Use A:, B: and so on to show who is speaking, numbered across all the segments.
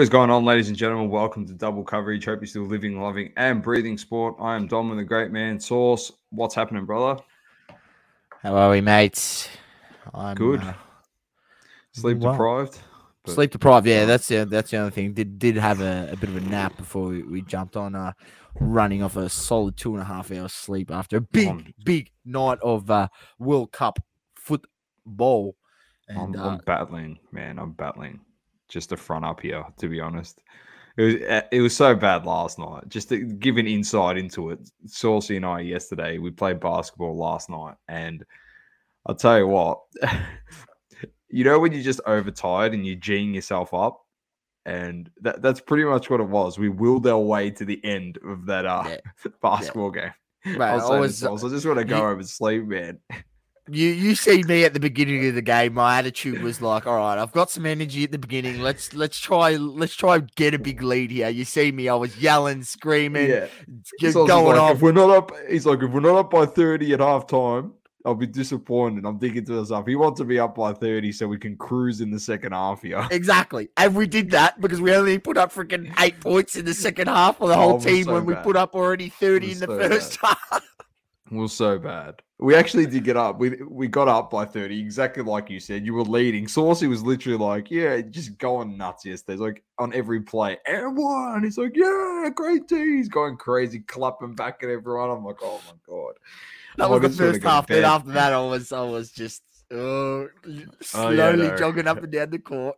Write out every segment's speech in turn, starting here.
A: What is going on, ladies and gentlemen? Welcome to Double Coverage. Hope you're still living, loving, and breathing sport. I am Dom with the great man, Source. What's happening, brother?
B: How are we, mates? I'm
A: Good.
B: uh,
A: Sleep
B: well.
A: deprived.
B: sleep deprived. Yeah, that's the that's the only thing. Did did have a, a bit of a nap before we, we jumped on. Uh, running off a solid two and a half hours sleep after a big big night of uh, World Cup football.
A: I'm,
B: And
A: I'm
B: uh,
A: battling, man. I'm battling just to front up here, to be honest. It was, uh, it was so bad last night. Just to give an insight into it, Saucy and I yesterday, we played basketball last night. And I'll tell you what, you know, when you're just overtired and you're G'ing yourself up? And that, that's pretty much what it was. We willed our way to the end of that uh,
B: Yeah.
A: basketball game.
B: Mate,
A: I
B: I
A: was, to
B: was-
A: I just want to go home and sleep, man.
B: you you see me at the beginning of the game. My attitude was like, all right, I've got some energy at the beginning. Let's let's try let's try get a big lead here. You see me, I was yelling, screaming,
A: yeah.
B: g-
A: So
B: going
A: like,
B: off.
A: If we're not up, he's like, if we're not up by 30 at half time, I'll be disappointed. I'm thinking to myself, he wants to be up by 30 so we can cruise in the second half here.
B: Exactly. And we did that because we only put up freaking eight points in the second half for the whole
A: Oh,
B: team
A: so
B: when we put up already 30 in the
A: so
B: first half.
A: Was so bad. We actually did get up. We we got up by 30, exactly like you said. You were leading. Saucy was literally like, yeah, just going nuts yesterday. He's like on every play. And one. He's like, yeah, great team. He's going crazy, clapping back at everyone. I'm like, oh my God.
B: That
A: I'm
B: was the
A: I just wanna
B: first half. Then after that, I was I was just uh, slowly
A: no.
B: jogging up and down the court.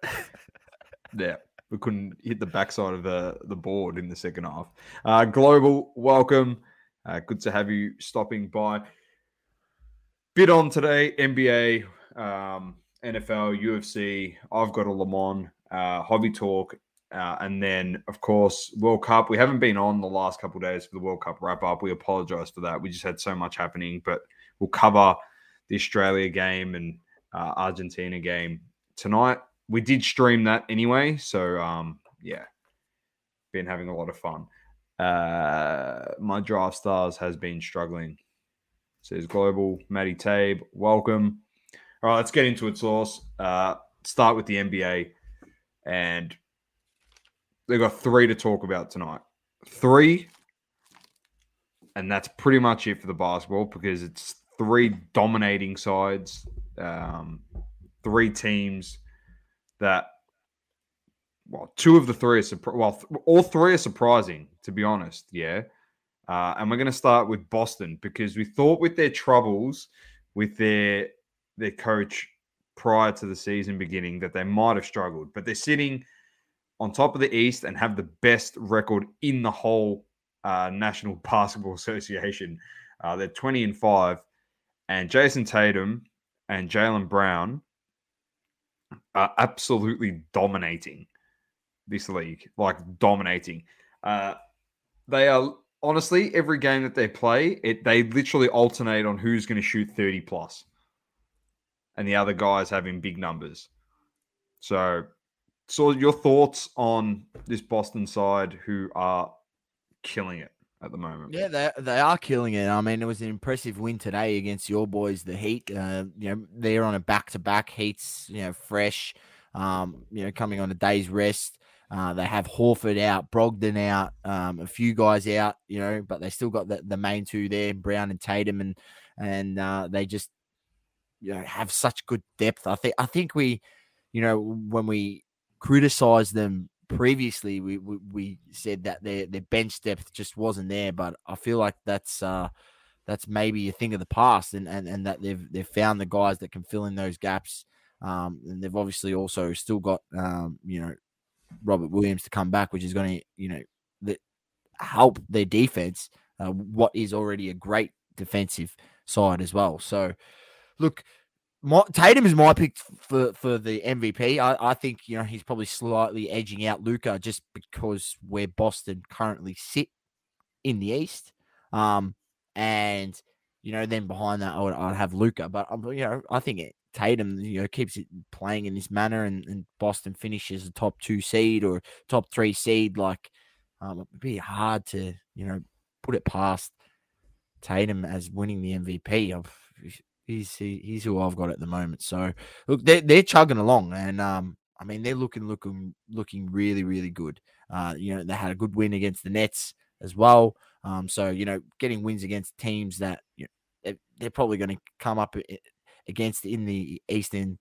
A: Yeah, we couldn't hit the backside of the the board in the second half. Uh, Global, welcome. Uh, good to have you stopping by. Bit on today, NBA, um, NFL, UFC. I've got a Le Mans, uh, hobby talk, uh, and then of course World Cup. We haven't been on the last couple days for the World Cup wrap up. We apologize for that. We just had so much happening, but we'll cover the Australia game and uh, Argentina game tonight we did stream that anyway so um yeah been having a lot of fun uh my draft stars has been struggling. Says global matty tabe welcome. All right let's get into it source. Uh start with the nba and they've got three to talk about tonight. Three and that's pretty much it for the basketball because it's three dominating sides um three teams that well, two of the three are surpri- well, th- all three are surprising to be honest. Yeah, uh, and we're going to start with Boston because we thought with their troubles with their their coach prior to the season beginning that they might have struggled, but they're sitting on top of the East and have the best record in the whole uh, National Basketball Association. Uh, they're twenty and five, and Jayson Tatum and Jaylen Brown are absolutely dominating this league, like dominating. Uh, they are honestly every game that they play, it they literally alternate on who's going to shoot thirty plus, and the other guys having big numbers. So, so your thoughts on this Boston side who are killing it at the moment?
B: Yeah, they they are killing it. I mean, it was an impressive win today against your boys, the Heat. Uh, you know, they're on a back to back. Heat's you know fresh. Um, you know, coming on a day's rest. Uh, they have Horford out, Brogdon out, um, a few guys out. You know, but they still got the, the main two there, Brown and Tatum, and and uh, they just you know have such good depth. I think I think we, you know, when we criticized them previously we, we we said that their their bench depth just wasn't there, but I feel like that's uh that's maybe a thing of the past, and and, and that they've they've found the guys that can fill in those gaps. Um, and they've obviously also still got um, you know Robert Williams to come back, which is going to you know the, help their defense. Uh, what is already a great defensive side as well. So, look, my, Tatum is my pick for for the MVP. I, I think you know he's probably slightly edging out Luka just because where Boston currently sit in the East. Um, and you know then behind that I would I'd have Luka, but you know I think it, Tatum you know keeps it playing in this manner, and, and Boston finishes a top two seed or top three seed. Like, um, it'd be hard to you know put it past Tatum as winning the MVP. I've, he's he, he's who I've got at the moment. So look, they're they're chugging along, and um, I mean, they're looking looking looking really really good. Uh, you know, they had a good win against the Nets as well. Um, so you know, getting wins against teams that you know, they're probably going to come up against in the Eastern,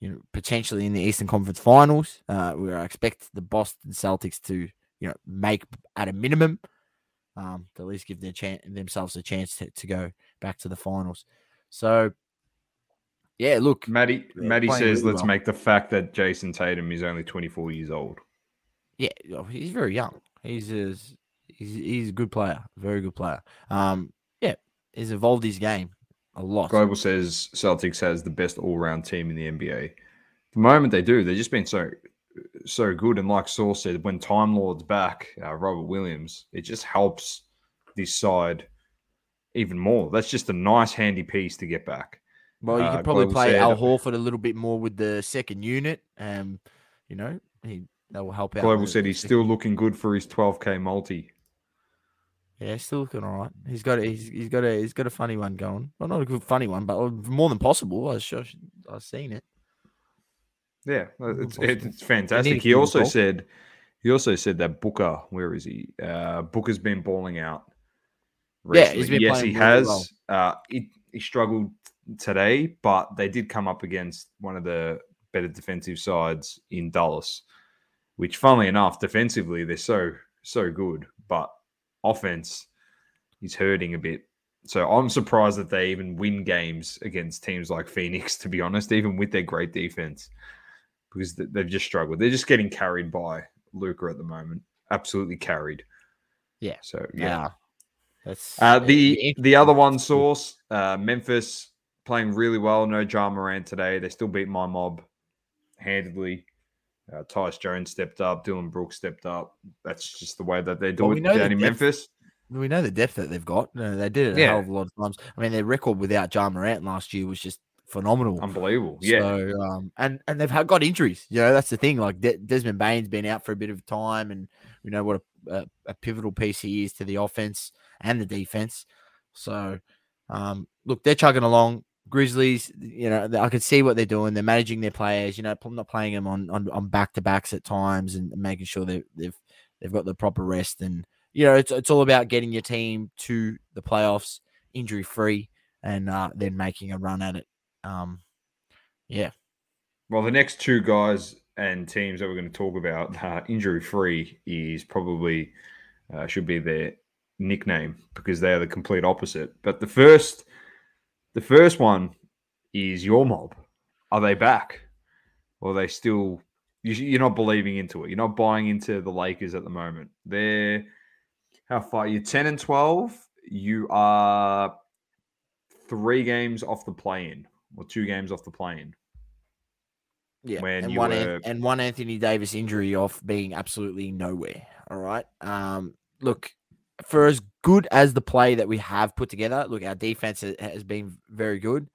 B: you know, potentially in the Eastern Conference Finals. Uh, we expect the Boston Celtics to you know make at a minimum, um, to at least give their chance themselves a chance to, to go back to the finals. So. Yeah, look.
A: Maddie, Maddie says, really let's well. make the fact that Jayson Tatum is only 24 years old.
B: Yeah, he's very young. He's a, he's, he's a good player, very good player. Um, yeah, he's evolved his game a lot.
A: Global says Celtics has the best all round team in the NBA. The moment they do, they've just been so so good. And like Saul said, when Time Lord's back, uh, Robert Williams, it just helps this side even more. That's just a nice, handy piece to get back.
B: Well, you uh, could probably Global play Al Horford a little bit more with the second unit. Um, you know, he that will help out.
A: Global said he's still looking good for his 12k multi.
B: Yeah, still looking all right. He's got he's he's got a he's got a funny one going. Well, not a good funny one, but more than possible. I sure I've seen it.
A: Yeah, it's it's fantastic. He also said he also said that Booker, where is he? Uh, Booker's been balling out.
B: Recently. Yeah, he's been
A: yes, he has. Well. Uh, he, he struggled today, but they did come up against one of the better defensive sides in Dallas, which, funnily enough, defensively they're so so good, but offense is hurting a bit. So I'm surprised that they even win games against teams like Phoenix, to be honest, even with their great defense, because they've just struggled. They're just getting carried by Luka at the moment, absolutely carried.
B: Yeah.
A: So yeah. yeah.
B: That's
A: uh, the the other one source, uh, Memphis playing really well. No Ja Morant today. They still beat my mob handedly. Uh, Tyus Jones stepped up. Dillon Brooks stepped up. That's just the way that they do well, it down in depth, Memphis.
B: We know the depth that they've got. they did it a yeah. hell of a lot of times. I mean, their record without Ja Morant last year was just phenomenal,
A: unbelievable. Yeah.
B: So, um, and and they've had, got injuries. You know, that's the thing. Like De- Desmond Bane's been out for a bit of time, and we know what a, a, a pivotal piece he is to the offense and the defense. So, um, look, they're chugging along. Grizzlies, you know, I could see what they're doing. They're managing their players. You know, not playing them on on, on back to backs at times and making sure they, they've they've got the proper rest. And you know, it's it's all about getting your team to the playoffs injury free and uh, then making a run at it. Um, yeah.
A: Well, the next two guys and teams that we're going to talk about uh, injury free is probably uh, should be their nickname because they are the complete opposite. But the first the first one is your mob. Are they back? Or are they still you're not believing into it. You're not buying into the Lakers at the moment. They're how far? You're 10 and 12. You are three games off the play in, or two games off the play in.
B: Yeah, when and one were... and one Anthony Davis injury off being absolutely nowhere. All right. Um, look, for as good as the play that we have put together, look, our defense has been very good.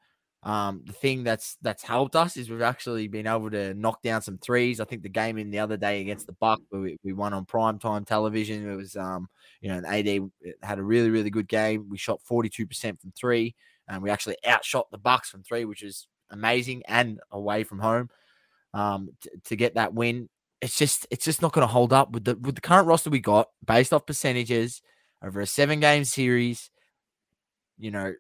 B: Um, the thing that's that's helped us is we've actually been able to knock down some threes. I think the game in the other day against the Buck, we, we won on prime time television. It was um, you know, an AD had a really really good game. We shot forty two percent from three, and we actually outshot the Bucks from three, which is amazing, and away from home. Um, t- to get that win, it's just it's just not going to hold up with the with the current roster we got based off percentages over a seven game series. You know,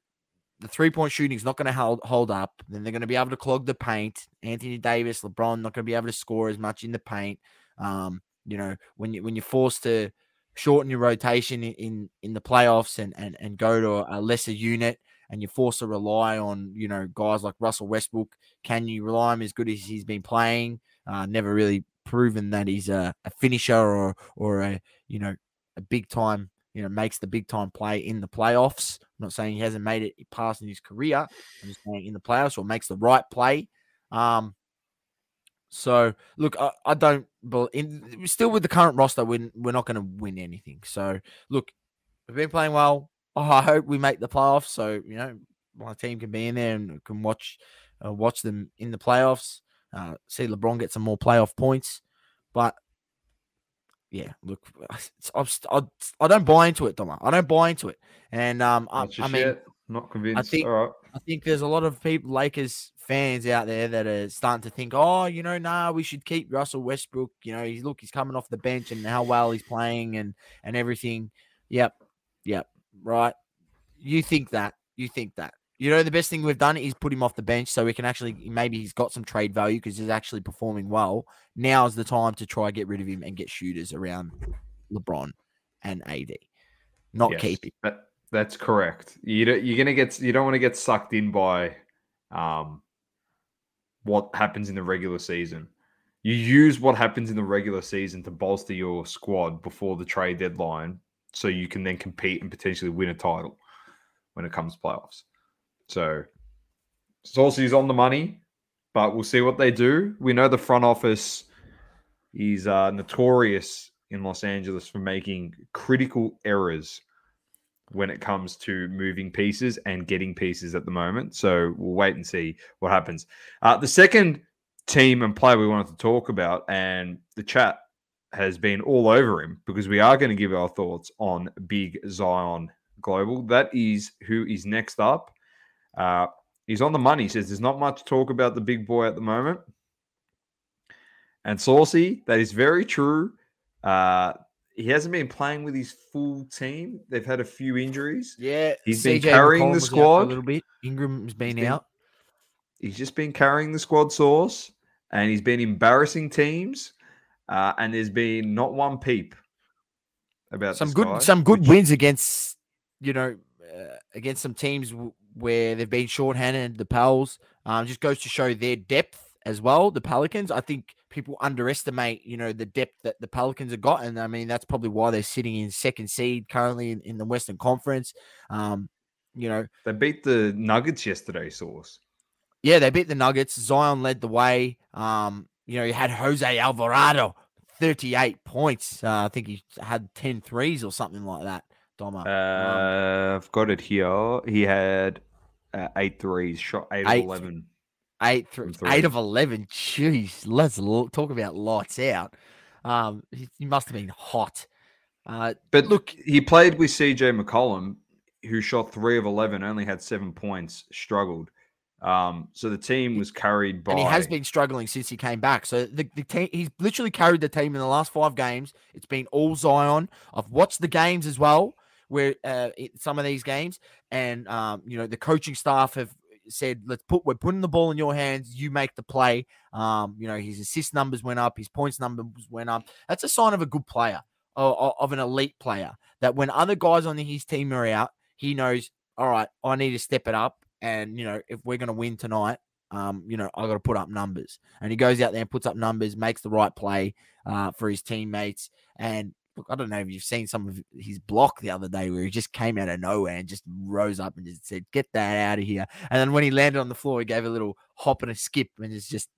B: the three point shooting is not going to hold, hold up. Then they're going to be able to clog the paint. Anthony Davis, LeBron, not going to be able to score as much in the paint. Um, you know, when you when you're forced to shorten your rotation in in, the playoffs and, and and go to a lesser unit, and you're forced to rely on you know guys like Russell Westbrook. Can you rely on him as good as he's been playing? Uh, never really proven that he's a, a finisher or or a you know a big time you know, makes the big time play in the playoffs. I'm not saying he hasn't made it past in his career. I'm just saying in the playoffs or makes the right play. Um, so look, I, I don't, in still with the current roster, we're, we're not going to win anything. So look, we've been playing well. Oh, I hope we make the playoffs. So you know, my team can be in there and can watch uh, watch them in the playoffs. Uh, see LeBron get some more playoff points, but yeah, look, I, I, I don't buy into it, Doma. I don't buy into it. And um, I, I mean,
A: Not convinced.
B: I think-
A: All right.
B: I think there's a lot of people, Lakers fans out there that are starting to think, oh, you know, nah, we should keep Russell Westbrook. You know, he's look, he's coming off the bench and how well he's playing and and everything. Yep, yep, right. You think that? You think that? You know, the best thing we've done is put him off the bench so we can actually maybe he's got some trade value because he's actually performing well. Now is the time to try get rid of him and get shooters around LeBron and AD, not
A: Yes,
B: keep him.
A: That, that's correct. You don't, you're gonna get. You don't want to get sucked in by um, what happens in the regular season. You use what happens in the regular season to bolster your squad before the trade deadline, so you can then compete and potentially win a title when it comes to playoffs. So, Saucy's on the money, but we'll see what they do. We know the front office is uh, notorious in Los Angeles for making critical errors when it comes to moving pieces and getting pieces at the moment. So we'll wait and see what happens. Uh, the second team and player we wanted to talk about, and the chat has been all over him because we are going to give our thoughts on Big Zion Global. That is who is next up. Uh, he's on the money. He says there's not much talk about the big boy at the moment. And Saucy, that is very true. Uh, he hasn't been playing with his full team. They've had a few injuries.
B: Yeah,
A: He's been
B: CJ
A: carrying the
B: McCollum was out for
A: squad.
B: a little bit. Ingram's been
A: been-
B: out.
A: He's just been carrying the squad source, and he's been embarrassing teams. Uh, and there's been not one peep about
B: some good
A: guy,
B: some good
A: which-
B: wins against you know uh, against some teams where they've been shorthanded. The Pels um, just goes to show their depth as well. The Pelicans, I think people underestimate you know the depth that the Pelicans have got, and I mean that's probably why they're sitting in second seed currently in, in the Western Conference. Um, you know,
A: They beat the Nuggets yesterday, Source.
B: yeah, they beat the Nuggets. Zion led the way. Um, you know, you had Jose Alvarado, 38 points. Uh, I think he had 10 threes or something like that. Doma.
A: Uh, I've got it here. He had uh, eight threes, shot eight,
B: Eight.
A: of 11.
B: Eight, th-
A: three.
B: eight of 11. Jeez, let's talk about lights out. Um, he, he must have been hot. Uh,
A: But
B: Look-
A: look, he played with CJ McCollum, who shot three of 11, only had seven points, struggled. Um, so the team was carried by.
B: and he has been struggling since he came back. So the, the team, he's literally carried the team in the last five games. It's been all Zion. I've watched the games as well, where uh, some of these games, and um, you know the coaching staff have said, "Let's put we're putting the ball in your hands. You make the play." Um, you know his assist numbers went up, his points numbers went up. That's a sign of a good player, of, of an elite player. That when other guys on his team are out, he knows. All right, I need to step it up, and you know if we're going to win tonight, um, you know, I got to put up numbers. And he goes out there and puts up numbers, makes the right play uh, for his teammates. And look, I don't know if you've seen some of his block the other day where he just came out of nowhere and just rose up and just said, "Get that out of here!" And then when he landed on the floor, he gave a little hop and a skip and just just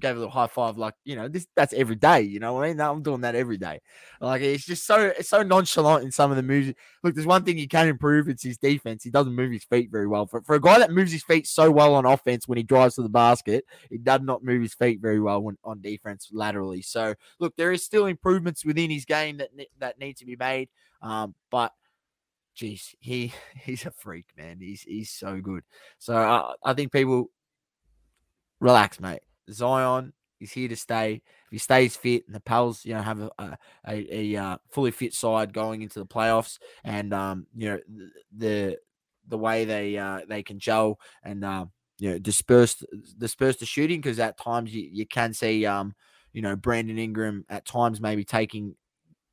B: gave a little high five, like you know, this that's every day. You know what I mean? I'm doing that every day. Like it's just so it's so nonchalant in some of the moves. Look, there's one thing he can improve. It's his defense. He doesn't move his feet very well. For, for a guy that moves his feet so well on offense when he drives to the basket, he does not move his feet very well when on defense laterally. So look, there is still improvements within his game that that need to be made. Um, but geez, he he's a freak, man. He's he's so good. So uh, I think people relax, mate. Zion is here to stay. If he stays fit and the Pels, you know, have a a, a, a uh, fully fit side going into the playoffs, and um, you know, the the way they uh, they can gel and uh, you know disperse disperse the shooting because at times you, you can see um you know Brandon Ingram at times maybe taking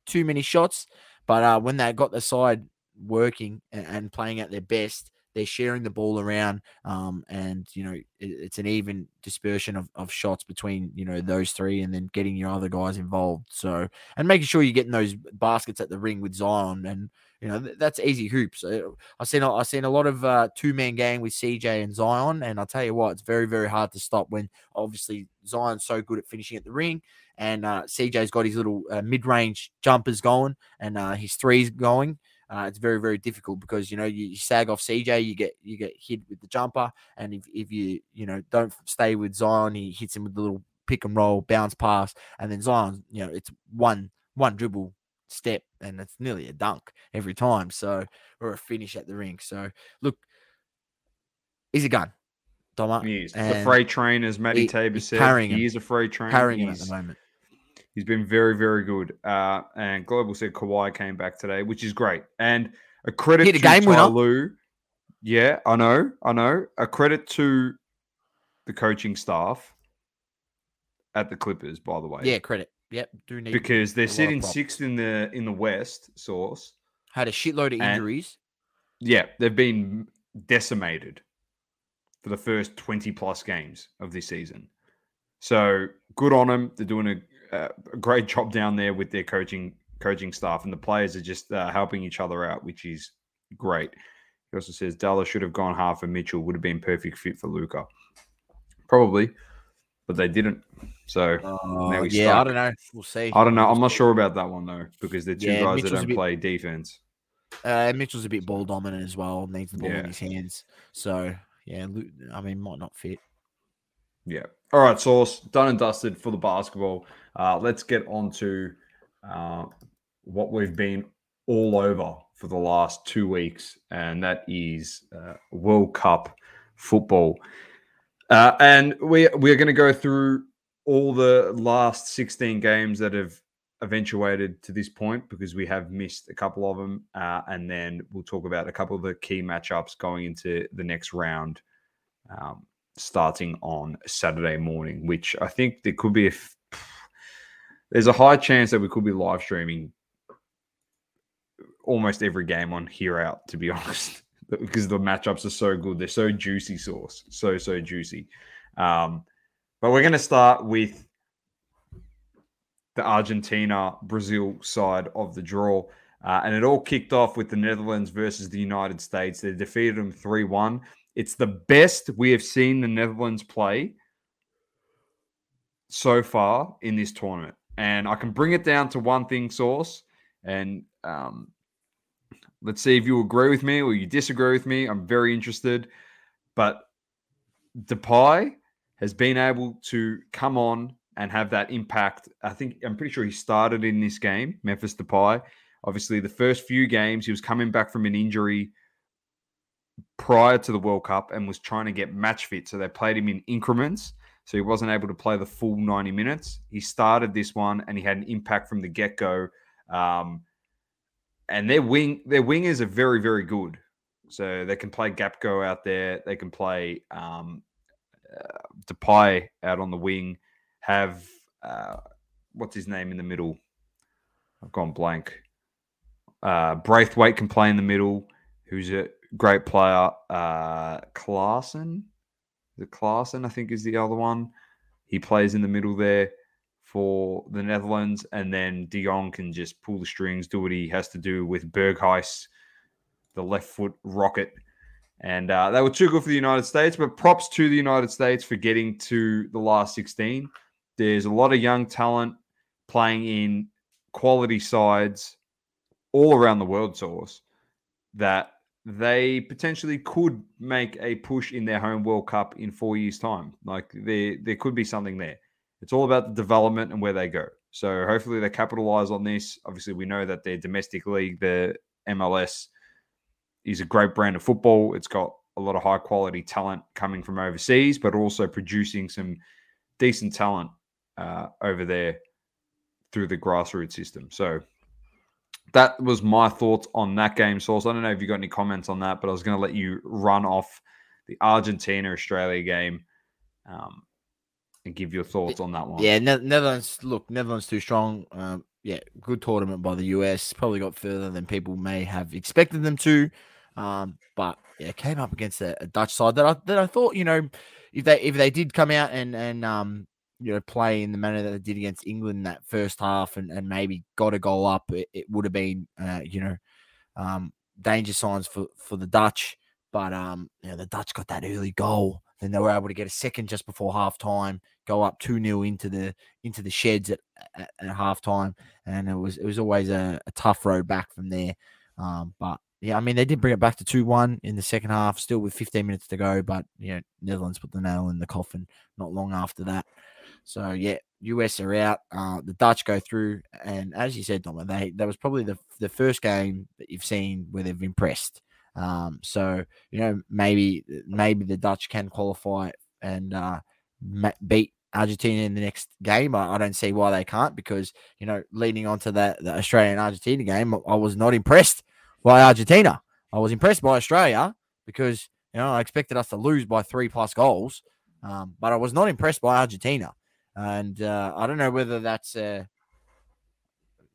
B: too many shots, but uh, when they got the side working and, and playing at their best, they're sharing the ball around, um, and you know it, it's an even dispersion of, of shots between you know those three, and then getting your other guys involved. So and making sure you're getting those baskets at the ring with Zion, and you know th- that's easy hoops. Uh, I've seen I've seen a lot of uh, two man game with CJ and Zion, and I'll tell you what, it's very very hard to stop when obviously Zion's so good at finishing at the ring, and uh, CJ's got his little uh, mid range jumpers going, and uh, his threes going. Uh, it's very very difficult because you know you, you sag off CJ, you get you get hit with the jumper, and if, if you you know don't stay with Zion, he hits him with the little pick and roll bounce pass, and then Zion, you know, it's one one dribble step, and it's nearly a dunk every time. So or a finish at the ring. So look, He's a gun, Doma.
A: He is. The
B: and
A: freight train, as Matty Tabor said,
B: carrying him.
A: he is a freight train.
B: Carrying him at the moment.
A: He's been very, very good. Uh, and Global said Kawhi came back today, which is great. And a credit
B: Hit a
A: to
B: game.
A: Ty Lue. Yeah, I know, I know. A credit to the coaching staff at the Clippers, by the way.
B: Yeah, credit. Yep, do need
A: because they're
B: a lot of
A: sitting sixth in the in the West. Source.
B: had a shitload of injuries.
A: Yeah, they've been decimated for the first 20 plus games of this season. So good on them. They're doing a, a great job down there with their coaching coaching staff, and the players are just uh, helping each other out, which is great. He also says Dallas should have gone half for Mitchell, would have been perfect fit for Luka. Probably, but they didn't. So now he's
B: yeah, I don't know. We'll see.
A: I don't know. I'm not sure about that one though, because they're two
B: Yeah,
A: guys that
B: Mitchell's a
A: don't
B: bit-
A: play defense.
B: Uh, Mitchell's a bit ball dominant as well. Needs the ball
A: Yeah.
B: in his hands. So yeah, I mean, might not fit.
A: Yeah. All right, Source, done and dusted for the basketball. Uh, let's get on to uh, what we've been all over for the last two weeks, and that is uh, World Cup football. Uh, and we we're going to go through all the last 16 games that have eventuated to this point because we have missed a couple of them, uh, and then we'll talk about a couple of the key matchups going into the next round. Um, starting on Saturday morning, which I think there could be a f- there's a high chance that we could be live streaming almost every game on here out, to be honest, because the matchups are so good. They're so juicy sauce, so so juicy. Um, but we're going to start with the Argentina Brazil side of the draw. Uh, and it all kicked off with the Netherlands versus the United States. They defeated them 3 1. It's the best we have seen the Netherlands play so far in this tournament. And I can bring it down to one thing, Source. And um, let's see if you agree with me or you disagree with me. I'm very interested. But Depay has been able to come on and have that impact. I think I'm pretty sure he started in this game, Memphis Depay. Obviously, the first few games, he was coming back from an injury prior to the World Cup and was trying to get match fit. So they played him in increments. So he wasn't able to play the full 90 minutes. He started this one and he had an impact from the get go. Um, and their wing, their wingers are very, very good. So they can play Gakpo out there. They can play um, uh, Depay out on the wing. Have uh, what's his name in the middle? I've gone blank. Uh, Braithwaite can play in the middle, who's a great player. Uh, Klaassen, the Klaassen, I think, is the other one. He plays in the middle there for the Netherlands, and then De Jong can just pull the strings, do what he has to do with Berghuis, the left foot rocket. And uh, they were too good for the United States, but props to the United States for getting to the last 16. There's a lot of young talent playing in quality sides all around the world source that they potentially could make a push in their home World Cup in four years' time. Like there, there could be something there. It's all about the development and where they go. So hopefully they capitalize on this. Obviously, we know that their domestic league, the MLS, is a great brand of football. It's got a lot of high quality talent coming from overseas, but also producing some decent talent uh, over there through the grassroots system. So that was my thoughts on that game source. I don't know if you got any comments on that, but I was going to let you run off the Argentina Australia game um, and give your thoughts on that one.
B: Yeah, ne- Netherlands. Look, Netherlands too strong. Um, yeah, good tournament by the US. Probably got further than people may have expected them to. Um, but yeah, came up against a, a Dutch side that I that I thought you know if they if they did come out and and um you know play in the manner that they did against England that first half and and maybe got a goal up, it, it would have been uh, you know um danger signs for for the Dutch. But um, you know, the Dutch got that early goal. Then they were able to get a second just before half time, go up 2 0 into the into the sheds at, at, at half time. And it was it was always a, a tough road back from there. Um, but yeah, I mean they did bring it back to 2 1 in the second half, still with 15 minutes to go, but you know, Netherlands put the nail in the coffin not long after that. So yeah, US are out. Uh, the Dutch go through, and as you said, Dom, they that was probably the the first game that you've seen where they've impressed. Um, so you know maybe maybe the Dutch can qualify and uh, beat Argentina in the next game. I, I, don't see why they can't because you know leading on to that the Australian Argentina game, I was not impressed by Argentina. I was impressed by Australia because you know I expected us to lose by three plus goals, um, but I was not impressed by Argentina. And uh, I don't know whether that's uh,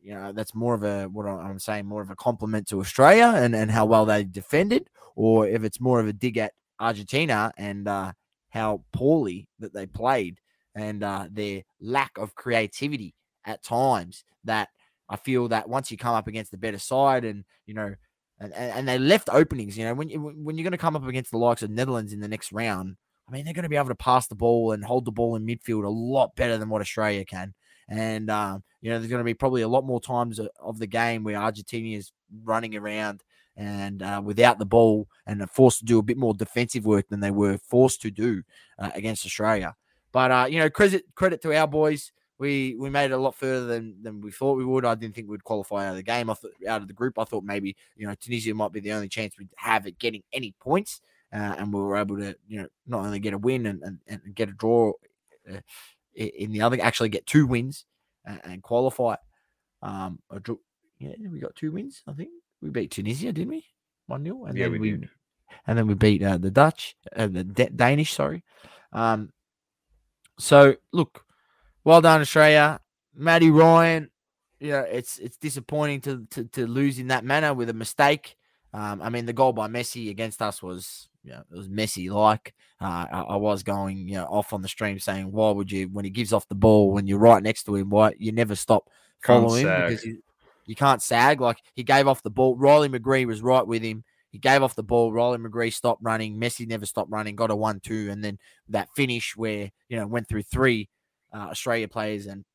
B: you know, that's more of a what I'm saying, more of a compliment to Australia and, and how well they defended, or if it's more of a dig at Argentina and uh, how poorly that they played and uh, their lack of creativity at times. That I feel that once you come up against the better side, and you know, and, and they left openings. You know, when you, when you're going to come up against the likes of Netherlands in the next round, I mean, they're going to be able to pass the ball and hold the ball in midfield a lot better than what Australia can. And, um, you know, there's going to be probably a lot more times of the game where Argentina is running around and uh, without the ball and are forced to do a bit more defensive work than they were forced to do uh, against Australia. But, uh, you know, credit, credit to our boys. We, we made it a lot further than, than we thought we would. I didn't think we'd qualify out of the game. I thought out of the group. I thought maybe you know Tunisia might be the only chance we'd have at getting any points, uh, and we were able to you know not only get a win and, and, and get a draw uh, in the other, actually get two wins and, and qualify. Um, draw, yeah, we got two wins. I think we beat Tunisia, didn't we? One 0 and
A: yeah,
B: then
A: we,
B: we
A: did.
B: and then we beat uh, the Dutch, uh, the D- Danish. Sorry. Um, so look, well done, Australia. Matty Ryan. Yeah, it's it's disappointing to, to to lose in that manner with a mistake. Um, I mean, the goal by Messi against us was you know, it was messy. Like uh, I, I, was going, you know, off on the stream saying, why would you, when he gives off the ball, when you're right next to him, why you never stop following him because you, you can't sag. Like he gave off the ball. Riley McGree was right with him. He gave off the ball. Riley McGree stopped running. Messi never stopped running. Got a one-two, and then that finish where you know went through three uh, Australia players and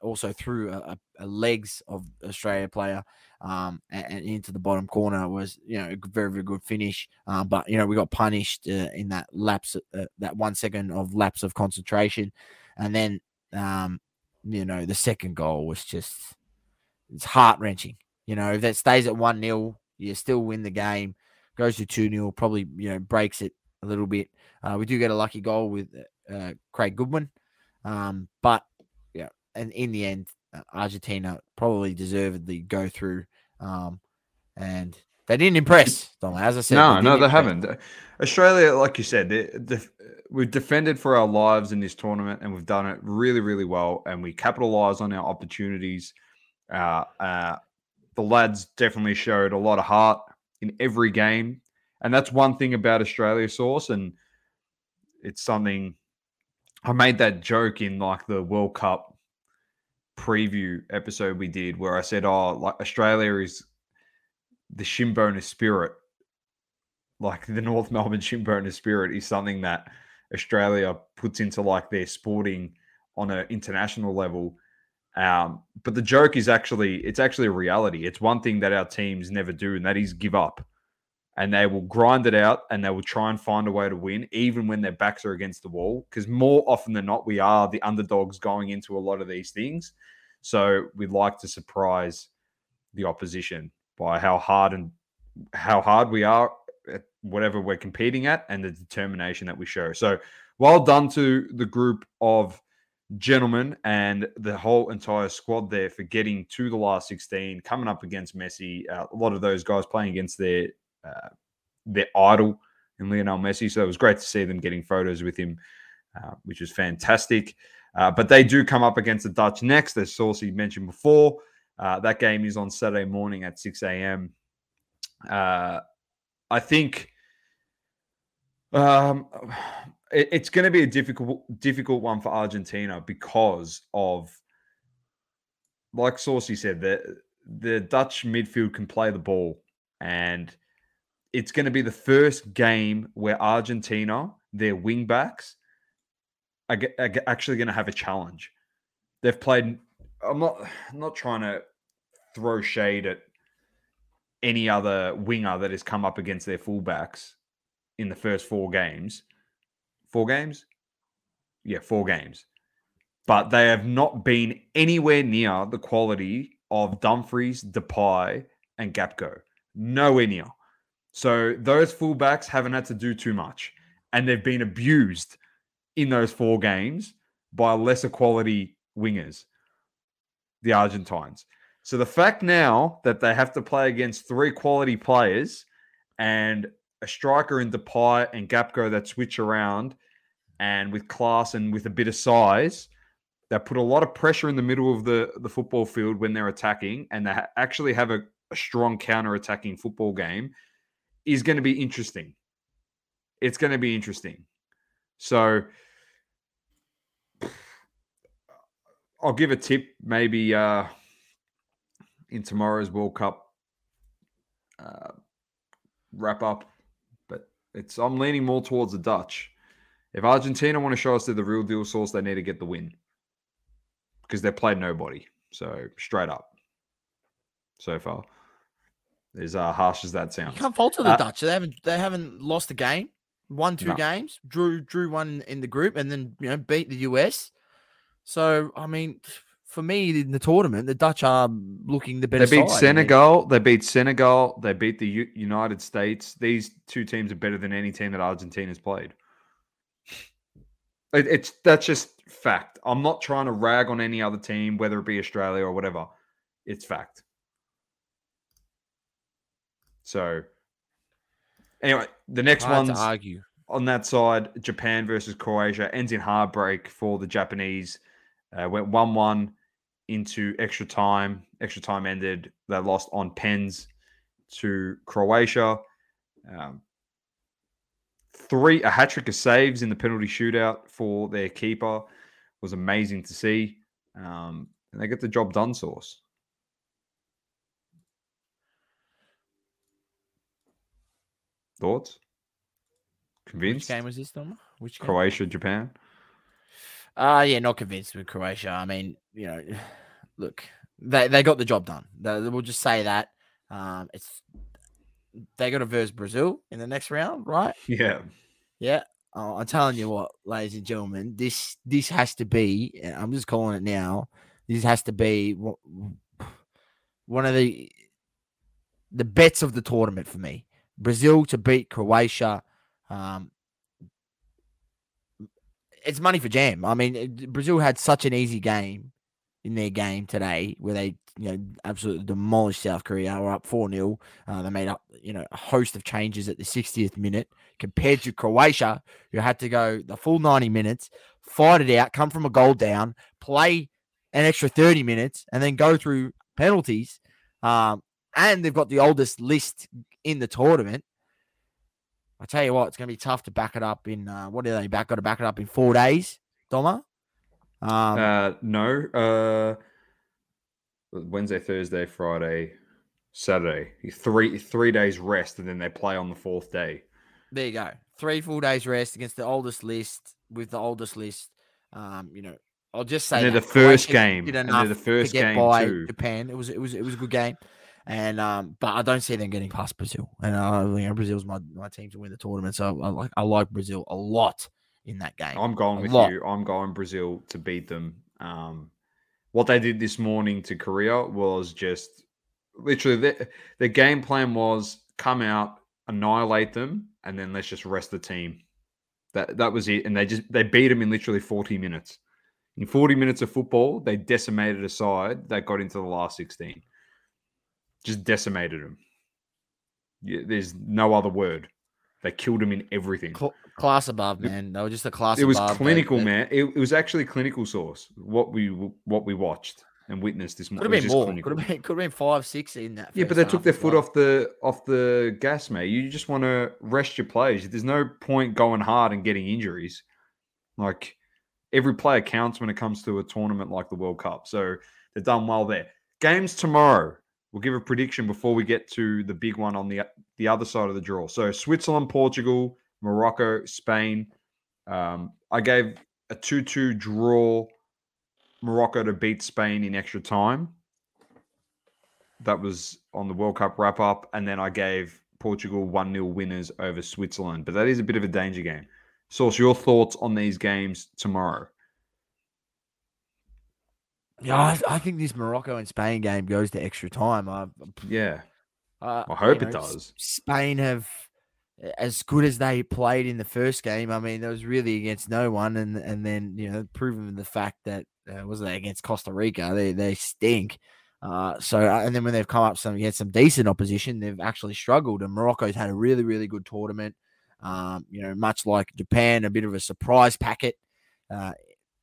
B: also through a, a, legs of Australia player um, and, and, into the bottom corner was you know a very very good finish. Um, but you know we got punished uh, in that lapse uh, that one second of lapse of concentration, and then um, you know the second goal was just it's heart wrenching. You know if that stays at one 0 you still win the game. Goes to two 0 probably you know breaks it a little bit. Uh, we do get a lucky goal with uh, Craig Goodwin, um, but and in the end, uh, Argentina probably deservedly go through. Um, and they didn't impress, Dom. As I said,
A: no,
B: they
A: no, they
B: impress.
A: haven't. Australia, like you said, they, they, we've defended for our lives in this tournament, and we've done it really, really well. And we capitalize on our opportunities. Uh, uh, the lads definitely showed a lot of heart in every game, and that's one thing about Australia Sauce, and it's something I made that joke in like the World Cup preview episode we did where I said, "Oh, like Australia is the Shinboner spirit, like the North Melbourne Shinboner spirit is something that Australia puts into like their sporting on an international level." Um, but the joke is actually it's actually a reality. It's one thing that our teams never do, and that is give up. And they will grind it out and they will try and find a way to win, even when their backs are against the wall. Because more often than not, we are the underdogs going into a lot of these things. So we like to surprise the opposition by how hard and how hard we are at whatever we're competing at and the determination that we show. So well done to the group of gentlemen and the whole entire squad there for getting to the last 16, coming up against Messi. Uh, a lot of those guys playing against their uh, their idol in Lionel Messi. So it was great to see them getting photos with him, uh, which was fantastic. Uh, but they do come up against the Dutch next, as Saucy mentioned before. Uh, that game is on Saturday morning at 6 a.m. Uh, I think um, it, it's going to be a difficult difficult one for Argentina because of, like Saucy said, the the Dutch midfield can play the ball, and it's going to be the first game where Argentina, their wing backs, are, are actually going to have a challenge. They've played. I'm not I'm not trying to throw shade at any other winger that has come up against their fullbacks in the first four games. Four games? Yeah, four games. But they have not been anywhere near the quality of Dumfries, Depay, and Gakpo. Nowhere near. So those fullbacks haven't had to do too much, and they've been abused in those four games by lesser quality wingers, the Argentines. So the fact now that they have to play against three quality players and a striker in Depay and Gakpo that switch around and with class and with a bit of size that put a lot of pressure in the middle of the, the football field when they're attacking and they ha- actually have a, a strong counter attacking football game is going to be interesting. It's going to be interesting. So I'll give a tip maybe uh, in tomorrow's World Cup uh, wrap up, but it's I'm leaning more towards the Dutch. If Argentina want to show us they're the real deal source, they need to get the win because they've played nobody. So straight up, so far, as uh, harsh as that sounds.
B: You can't fault the
A: Uh,
B: Dutch. They haven't they haven't lost a game. Won two
A: No.
B: games, drew drew one in the group, and then you know beat the US. So I mean, for me in the tournament, the Dutch are looking the better.
A: They beat
B: side.
A: Senegal. They beat Senegal. They beat the U- United States. These two teams are better than any team that Argentina's played. It, it's that's just fact. I'm not trying to rag on any other team, whether it be Australia or whatever. It's fact. So, anyway, the next
B: hard
A: one's
B: argue.
A: on that side, Japan versus Croatia ends in heartbreak for the Japanese. Uh, went 1 1 into extra time. Extra time ended. They lost on pens to Croatia. Um, three, a hat trick of saves in the penalty shootout for their keeper was amazing to see. Um, and they get the job done, Source. Thoughts?
B: Which
A: Convinced?
B: game was this? Which game?
A: Croatia, Japan.
B: Uh yeah, not convinced with Croatia. I mean, you know, look, they they got the job done. They- we'll just say that. Um, it's they got to verse Brazil in the next round, right?
A: Yeah.
B: Yeah. Oh, I'm telling you what, ladies and gentlemen, this this has to be. and I'm just calling it now. This has to be one of the the bets of the tournament for me. Brazil to beat Croatia. Um, it's money for jam. I mean, Brazil had such an easy game in their game today where they, you know, absolutely demolished South Korea. Were up 4 0. Uh, they made up, you know, a host of changes at the 60th minute compared to Croatia, who had to go the full 90 minutes, fight it out, come from a goal down, play an extra 30 minutes, and then go through penalties. Um, and they've got the oldest list in the tournament. I tell you what, it's going to be tough to back it up in uh, what are they back? Got to back it up in four days, Doma. Um,
A: Uh, no. Uh, Wednesday, Thursday, Friday, Saturday. Three three days rest, and then they play on the fourth day.
B: there you go. Three full days rest against the oldest list with the oldest list. Um, you know, I'll just say
A: And they're the first game,
B: did
A: and they're
B: enough
A: the first
B: to get
A: game
B: by
A: too.
B: Japan. It was it was it was a good game, and um, but I don't see them getting past Brazil. And uh, you know, Brazil's my my team to win the tournament, so I like I like Brazil a lot in that game.
A: I'm going
B: A
A: with
B: lot.
A: you. I'm going Brazil to beat them. Um, what they did this morning to Korea was just literally the, their game plan was come out, annihilate them, and then let's just rest the team. That that was it, and they just they beat them in literally 40 minutes. In 40 minutes of football, they decimated a side that got into the last 16. Just decimated them. Yeah, there's no other word. They killed them in everything.
B: Cl- class above, man. They were just a class. Above.
A: It was. Clinical, man. It, it was actually clinical source. What we what we watched and witnessed this morning.
B: Could have been more. Could have been could have been five, six in that.
A: Yeah, but they took their foot
B: well.
A: off the off the gas, mate. You just want to rest your players. There's no point going hard and getting injuries. Like every player counts when it comes to a tournament like the World Cup. So they've done well there. Games tomorrow. We'll give a prediction before we get to the big one on the the other side of the draw. So Switzerland, Portugal, Morocco, Spain. Um, I gave a two-two draw. Morocco to beat Spain in extra time. That was on the World Cup wrap up. And then I gave Portugal 1 0 winners over Switzerland. But that is a bit of a danger game. Source, your thoughts on these games tomorrow?
B: Yeah, I, I think this Morocco and Spain game goes to extra time. I,
A: Yeah.
B: Uh,
A: I hope
B: you
A: it
B: know, S-
A: does.
B: Spain have as good as they played in the first game. I mean, that was really against no one, and and then you know, proving the fact that uh, was they against Costa Rica, they they stink. Uh, so uh, and then when they've come up some against some decent opposition, they've actually struggled. And Morocco's had a really really good tournament. Um, you know, much like Japan, a bit of a surprise packet. Uh,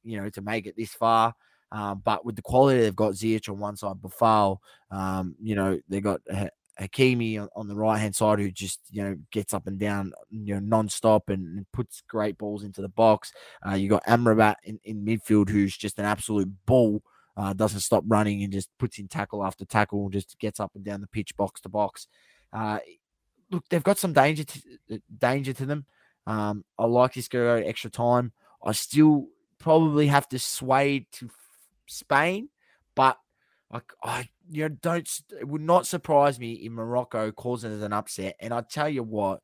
B: you know, to make it this far. Um, but with the quality they've got Ziyech on one side, Boufal, um, you know, they've got Ha- Hakimi on, on the right hand side who just, you know, gets up and down, you know, non-stop and, and puts great balls into the box. Uh, you got Amrabat in, in midfield who's just an absolute bull, uh, doesn't stop running and just puts in tackle after tackle and just gets up and down the pitch box to box. Uh, look, they've got some danger to, uh, danger to them. Um, I like this go extra time. I still probably have to sway to Spain, but I, I you know don't it would not surprise me if Morocco causes an upset. And I tell you what,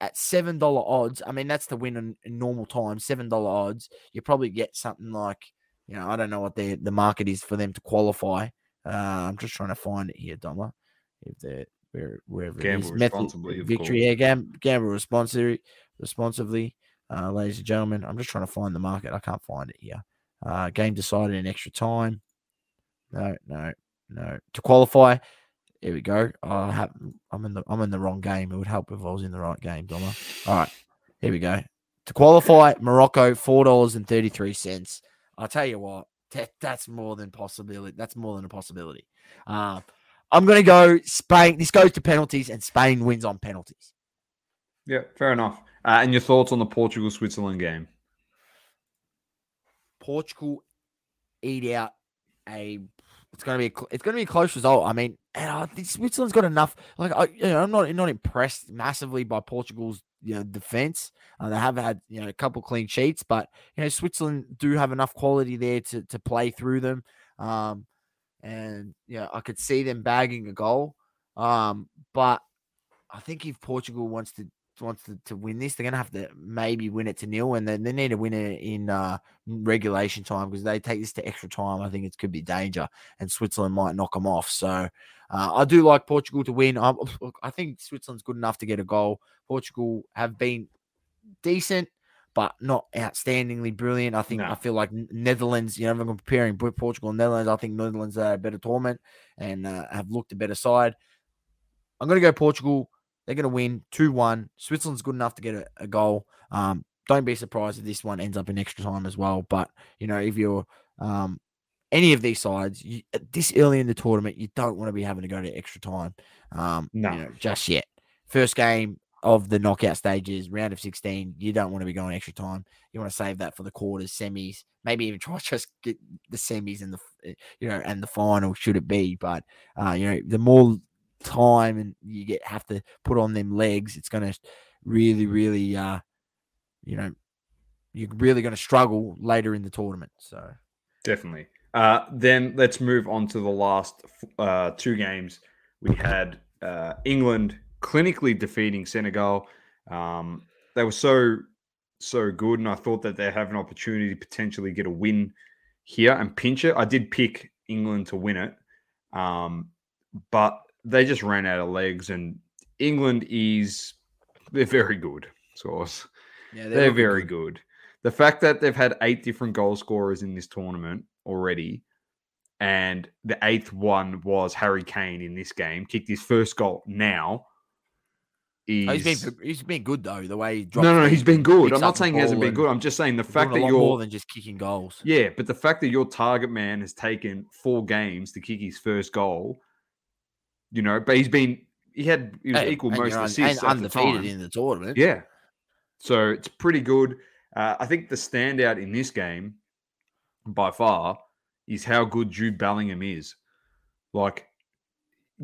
B: at seven dollar odds, I mean that's the win in, in normal time. Seven dollar odds, you probably get something like you know I don't know what the the market is for them to qualify. Uh, I'm just trying to find it here, Doma. If they're where wherever
A: Gamble
B: it is. Method-
A: responsibly,
B: victory, yeah, gam- gamble responsibly, responsibly, uh, ladies and gentlemen. I'm just trying to find the market. I can't find it here. Uh, game decided in extra time. No, no, no. To qualify, here we go. I have, I'm in the I'm in the wrong game. It would help if I was in the right game, Doma. All right, here we go. To qualify, Morocco four dollars and thirty three cents. I'll tell you what, that, that's more than possibility. That's more than a possibility. Uh, I'm gonna go Spain. This goes to penalties, and Spain wins on penalties.
A: Yeah, fair enough. Uh, and your thoughts on the Portugal Switzerland game?
B: Portugal eat out a. It's gonna be a, it's gonna be a close result. I mean, and I think Switzerland's got enough. Like, I, you know, I'm not not impressed massively by Portugal's you know defense. Uh, they have had you know a couple clean sheets, but you know Switzerland do have enough quality there to to play through them. Um, and yeah, I could see them bagging a goal. Um, but I think if Portugal wants to wants to, to win this, they're gonna have to maybe win it to nil, and then they need to win it in uh, regulation time because they take this to extra time. I think it could be danger, and Switzerland might knock them off. So uh, I do like Portugal to win. I, I think Switzerland's good enough to get a goal. Portugal have been decent, but not outstandingly brilliant. I think
A: No.
B: I feel like Netherlands. You know, I'm comparing Portugal and Netherlands, I think Netherlands are a better tournament and uh, have looked a better side. I'm going to go Portugal. They're going to win 2 1. Switzerland's good enough to get a, a goal. Um, don't be surprised if this one ends up in extra time as well. But, you know, if you're um, any of these sides, you, this early in the tournament, you don't want to be having to go to extra time um,
A: No.
B: you know, just yet. First game of the knockout stages, round of 16, you don't want to be going extra time. You want to save that for the quarters, semis, maybe even try to just get the semis and the, you know, and the final, should it be. But, uh, you know, the more time and you get have to put on them legs, it's going to really, really, uh, you know, you're really going to struggle later in the tournament. So,
A: Definitely. Uh, then let's move on to the last uh, two games. We had uh, England clinically defeating Senegal. Um, they were so so good, and I thought that they have an opportunity to potentially get a win here and pinch it. I did pick England to win it, um, but they just ran out of legs, and England is they're very good. Source.
B: yeah,
A: They're very good. The fact that they've had eight different goal scorers in this tournament already, and the eighth one was Harry Kane in this game, kicked his first goal now. Is
B: Oh, he's been he's been good though. The way he dropped
A: no no,
B: no
A: he's been good. I'm not saying he hasn't been good. I'm just saying the fact that
B: you're more than just kicking goals.
A: yeah, but the fact that your target man has taken four games to kick his first goal, you know, but he's been he had he was
B: Hey,
A: equal most assists
B: and
A: at the
B: undefeated
A: time.
B: in the tournament.
A: Yeah. So it's pretty good. Uh, I think the standout in this game by far is how good Jude Bellingham is. Like,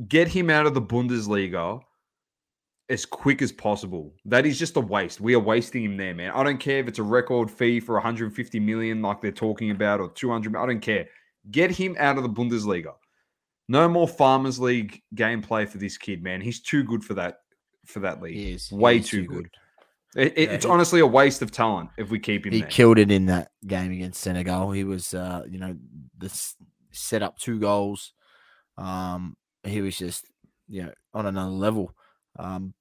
A: get him out of the Bundesliga as quick as possible. That is just a waste. We are wasting him there, man. I don't care if it's a record fee for 150 million, like they're talking about, or 200. I don't care. Get him out of the Bundesliga. No more Farmers League gameplay for this kid, man. He's too good for that for that league.
B: He is he
A: Way
B: is
A: too
B: good.
A: good. It, it-
B: Yeah,
A: it's
B: he-
A: honestly a waste of talent if we keep him
B: He
A: there.
B: killed it in that game against Senegal. He was, uh, you know, the s- set up two goals. Um, he was just, you know, on another level. Um,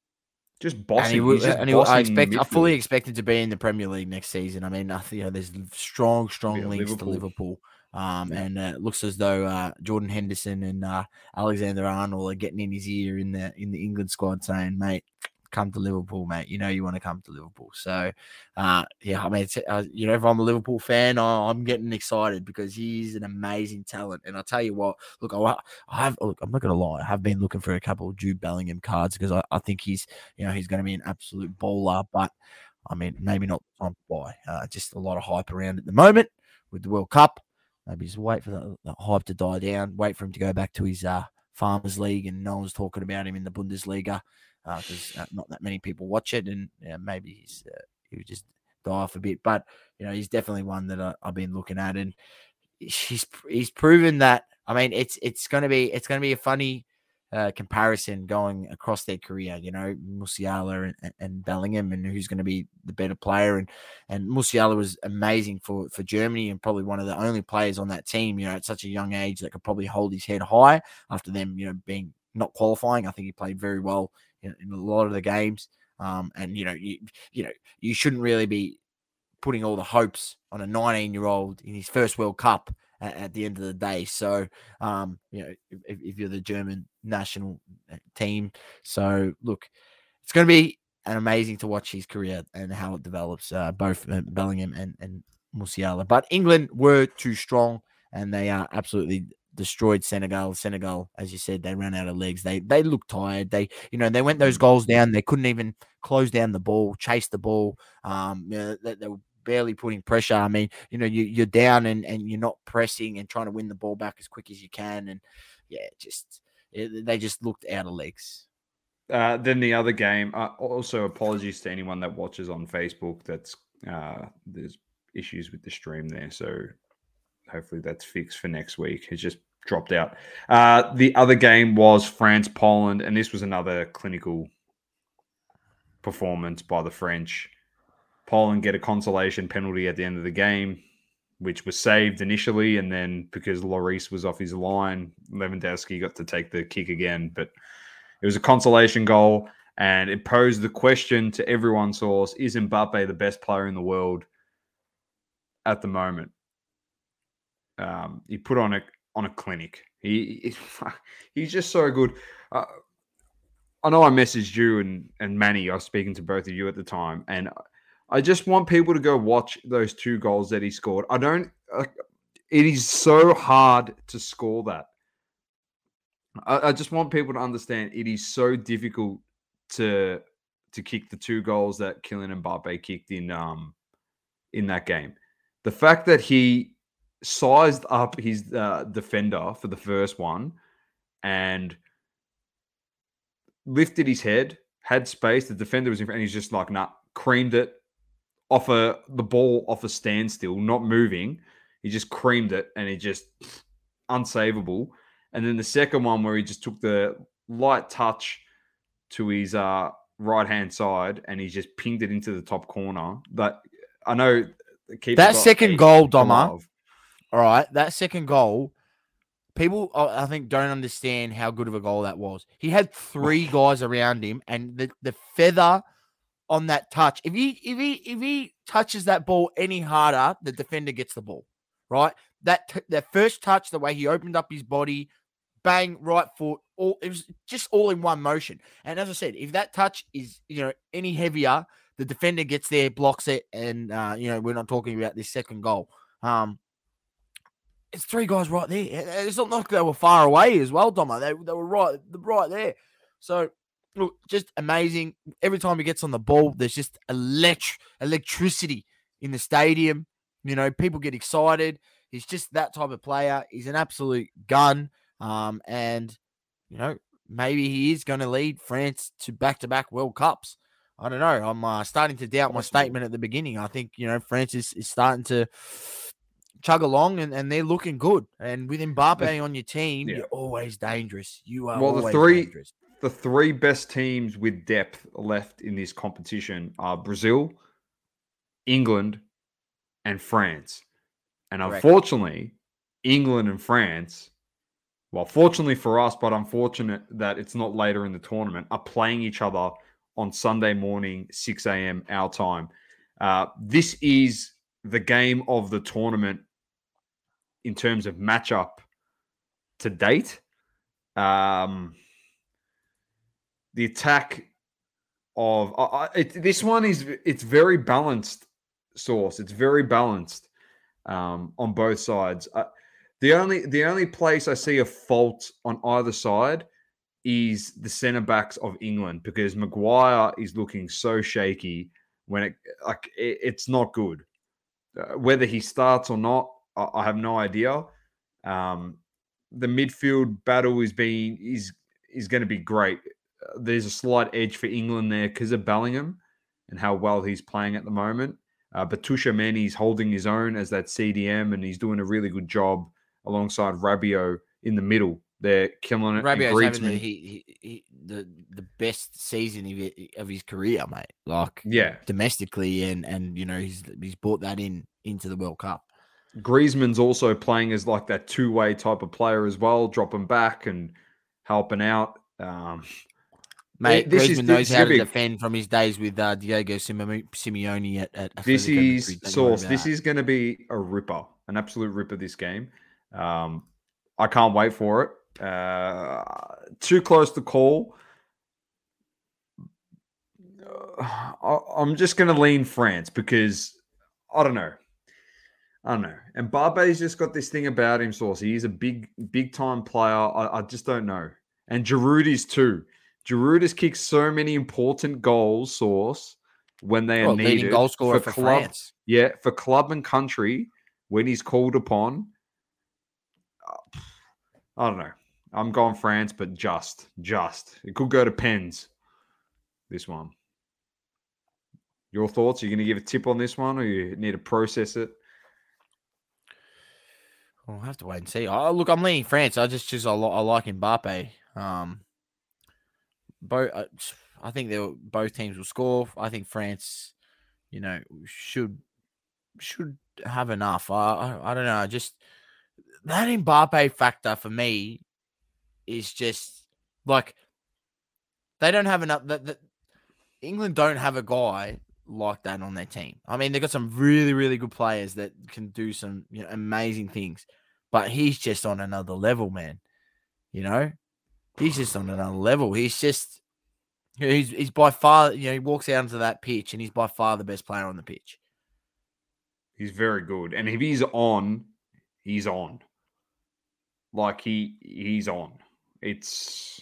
A: just bossing.
B: And, he, will, and he, I expect, I fully expected to be in the Premier League next season. I mean, I, you know, there's strong, strong yeah, links Liverpool. to Liverpool. Um, and uh, it looks as though uh, Jordan Henderson and uh, Alexander Arnold are getting in his ear in the in the England squad, saying, "Mate, come to Liverpool, mate. You know you want to come to Liverpool." So, uh, yeah, I mean, uh, you know, if I'm a Liverpool fan, I, am getting excited because he's an amazing talent. And I tell you what, look, I, I have look, I'm not gonna lie, I have been looking for a couple of Jude Bellingham cards because I, I think he's, you know, he's going to be an absolute bowler, but. I mean, maybe not time to buy. Uh, just a lot of hype around at the moment with the World Cup. Maybe just wait for the, the, hype to die down. Wait for him to go back to his uh, Farmers League, and no one's talking about him in the Bundesliga because uh, uh, not that many people watch it, and maybe he's uh, he would just die off a bit. But you know, he's definitely one that I, have been looking at, and he's he's proven that. I mean, it's it's gonna be it's gonna be a funny uh, comparison going across their career. You know, Musiala and, and Bellingham, and who's going to be the better player. And and Musiala was amazing for for Germany, and probably one of the only players on that team. You know, at such a young age that could probably hold his head high after them. You know, being not qualifying. I think he played very well in, in a lot of the games. Um, and you know, you you know, you shouldn't really be putting all the hopes on a 19 year old in his first World Cup at, at the end of the day. So, um, you know, if, if, you're the German national uh, team, so look, it's going to be an amazing to watch his career and how it develops, uh, both uh, Bellingham and and Musiala. But England were too strong, and they are absolutely destroyed Senegal. Senegal, as you said, they ran out of legs. They they looked tired. They you know they went those mm. goals down. They couldn't even close down the ball, chase the ball. Um, you know, they, they, were barely putting pressure. I mean, you know, you, you're down and, and you're not pressing and trying to win the ball back as quick as you can. And yeah, just it, they just looked out of legs.
A: Uh, then the other game. Uh, also, apologies to anyone that watches on Facebook. That's uh, there's issues with the stream there, so hopefully that's fixed for next week. It's just dropped out. Uh, the other game was France Poland, and this was another clinical performance by the French. Poland get a consolation penalty at the end of the game, which was saved initially, and then because Lloris was off his line, Lewandowski got to take the kick again. But it was a consolation goal, and it posed the question to everyone's source: Is Mbappe the best player in the world at the moment? Um, he put on a on a clinic. He, he he's just so good. Uh, I know I messaged you and and Manny. I was speaking to both of you at the time, and I just want people to go watch those two goals that he scored. I don't. Uh, it is so hard to score that. I, I, just want people to understand it is so difficult to to kick the two goals that Kylian Mbappe kicked in um in that game. The fact that he sized up his uh, defender for the first one and lifted his head, had space. The defender was in front, and he's just like, nah, creamed it, off a the ball off a standstill, not moving. He just creamed it and he just unsavable. And then the second one where he just took the light touch to his uh, right hand side and he just pinged it into the top corner. But I know
B: that second goal, Doma. All right, that second goal. People, I think, don't understand how good of a goal that was. He had three guys around him, and the, the feather on that touch. If he if he if he touches that ball any harder, the defender gets the ball. Right? That t- that first touch, the way he opened up his body, bang, right foot, all it was just all in one motion. And as I said, if that touch is you know any heavier, the defender gets there, blocks it, and uh, you know we're not talking about this second goal. Um, it's three guys right there. It's not like they were far away as well, Doma. They, they were right, right there. So look, just amazing. Every time he gets on the ball, there's just elect- electricity in the stadium. You know, people get excited. He's just that type of player. He's an absolute gun. Um, and, you know, maybe he is going to lead France to back to back World Cups. I don't know. I'm uh, starting to doubt my statement at the beginning. I think, you know, France is, is starting to chug along and, and they're looking good. And with Mbappe on your team, yeah. you're always dangerous. You are well, the three, dangerous
A: the three best teams with depth left in this competition are Brazil, England, and France. And Correct. unfortunately, England and France well, fortunately for us, but unfortunate that it's not later in the tournament, are playing each other on Sunday morning, 6 a.m. our time. Uh, this is the game of the tournament in terms of matchup to date. Um, the attack of uh, it, this one is it's very balanced source. It's very balanced um, on both sides. Uh, the only the only place I see a fault on either side is the centre backs of England because Maguire is looking so shaky when it like it, it's not good. Uh, whether he starts or not, I, I have no idea. Um, the midfield battle is being is is going to be great. There's a slight edge for England there because of Bellingham and how well he's playing at the moment. Uh, but Tchouameni is holding his own as that CDM, and he's doing a really good job alongside Rabiot in the middle. They're killing it.
B: Rabiot's having the, he, he, the the best season of, of his career, mate. Like
A: yeah,
B: domestically and and you know he's he's brought that in into the World Cup.
A: Griezmann's also playing as like that two way type of player as well, dropping back and helping out. Um,
B: Mate, this Griezmann is, knows how to defend from his days with uh, Diego Simeone at, at
A: This is source. This is going to be a ripper, an absolute ripper. This game, um, I can't wait for it. Uh, too close to call. Uh, I, am just going to lean France because I don't know. I don't know. And Mbappé's just got this thing about him, Sauce. He's a big, big time player. I, I just don't know. And Giroud is too. Giroud has kicked so many important goals, Sauce, when they are needed.
B: goal scorer for, for club, France.
A: Yeah, for club and country when he's called upon. I don't know. I'm going France, but just, just. It could go to pens. This one. Your thoughts? Are you going to give a tip on this one, or you need to process it?
B: I'll have to wait and see. Oh, look, I'm leaning France. I just choose I, I like Mbappe. Um, both, uh, I think they'll both teams will score. I think France, you know, should should have enough. I, I, I don't know. Just that Mbappe factor for me is just like they don't have enough. That England don't have a guy like that on their team. I mean, they've got some really, really good players that can do some you know, amazing things, but he's just on another level, man. You know, he's just on another level. He's just he's he's by far you know he walks out onto that pitch and he's by far the best player on the pitch.
A: He's very good, and if he's on, he's on. Like he he's on. It's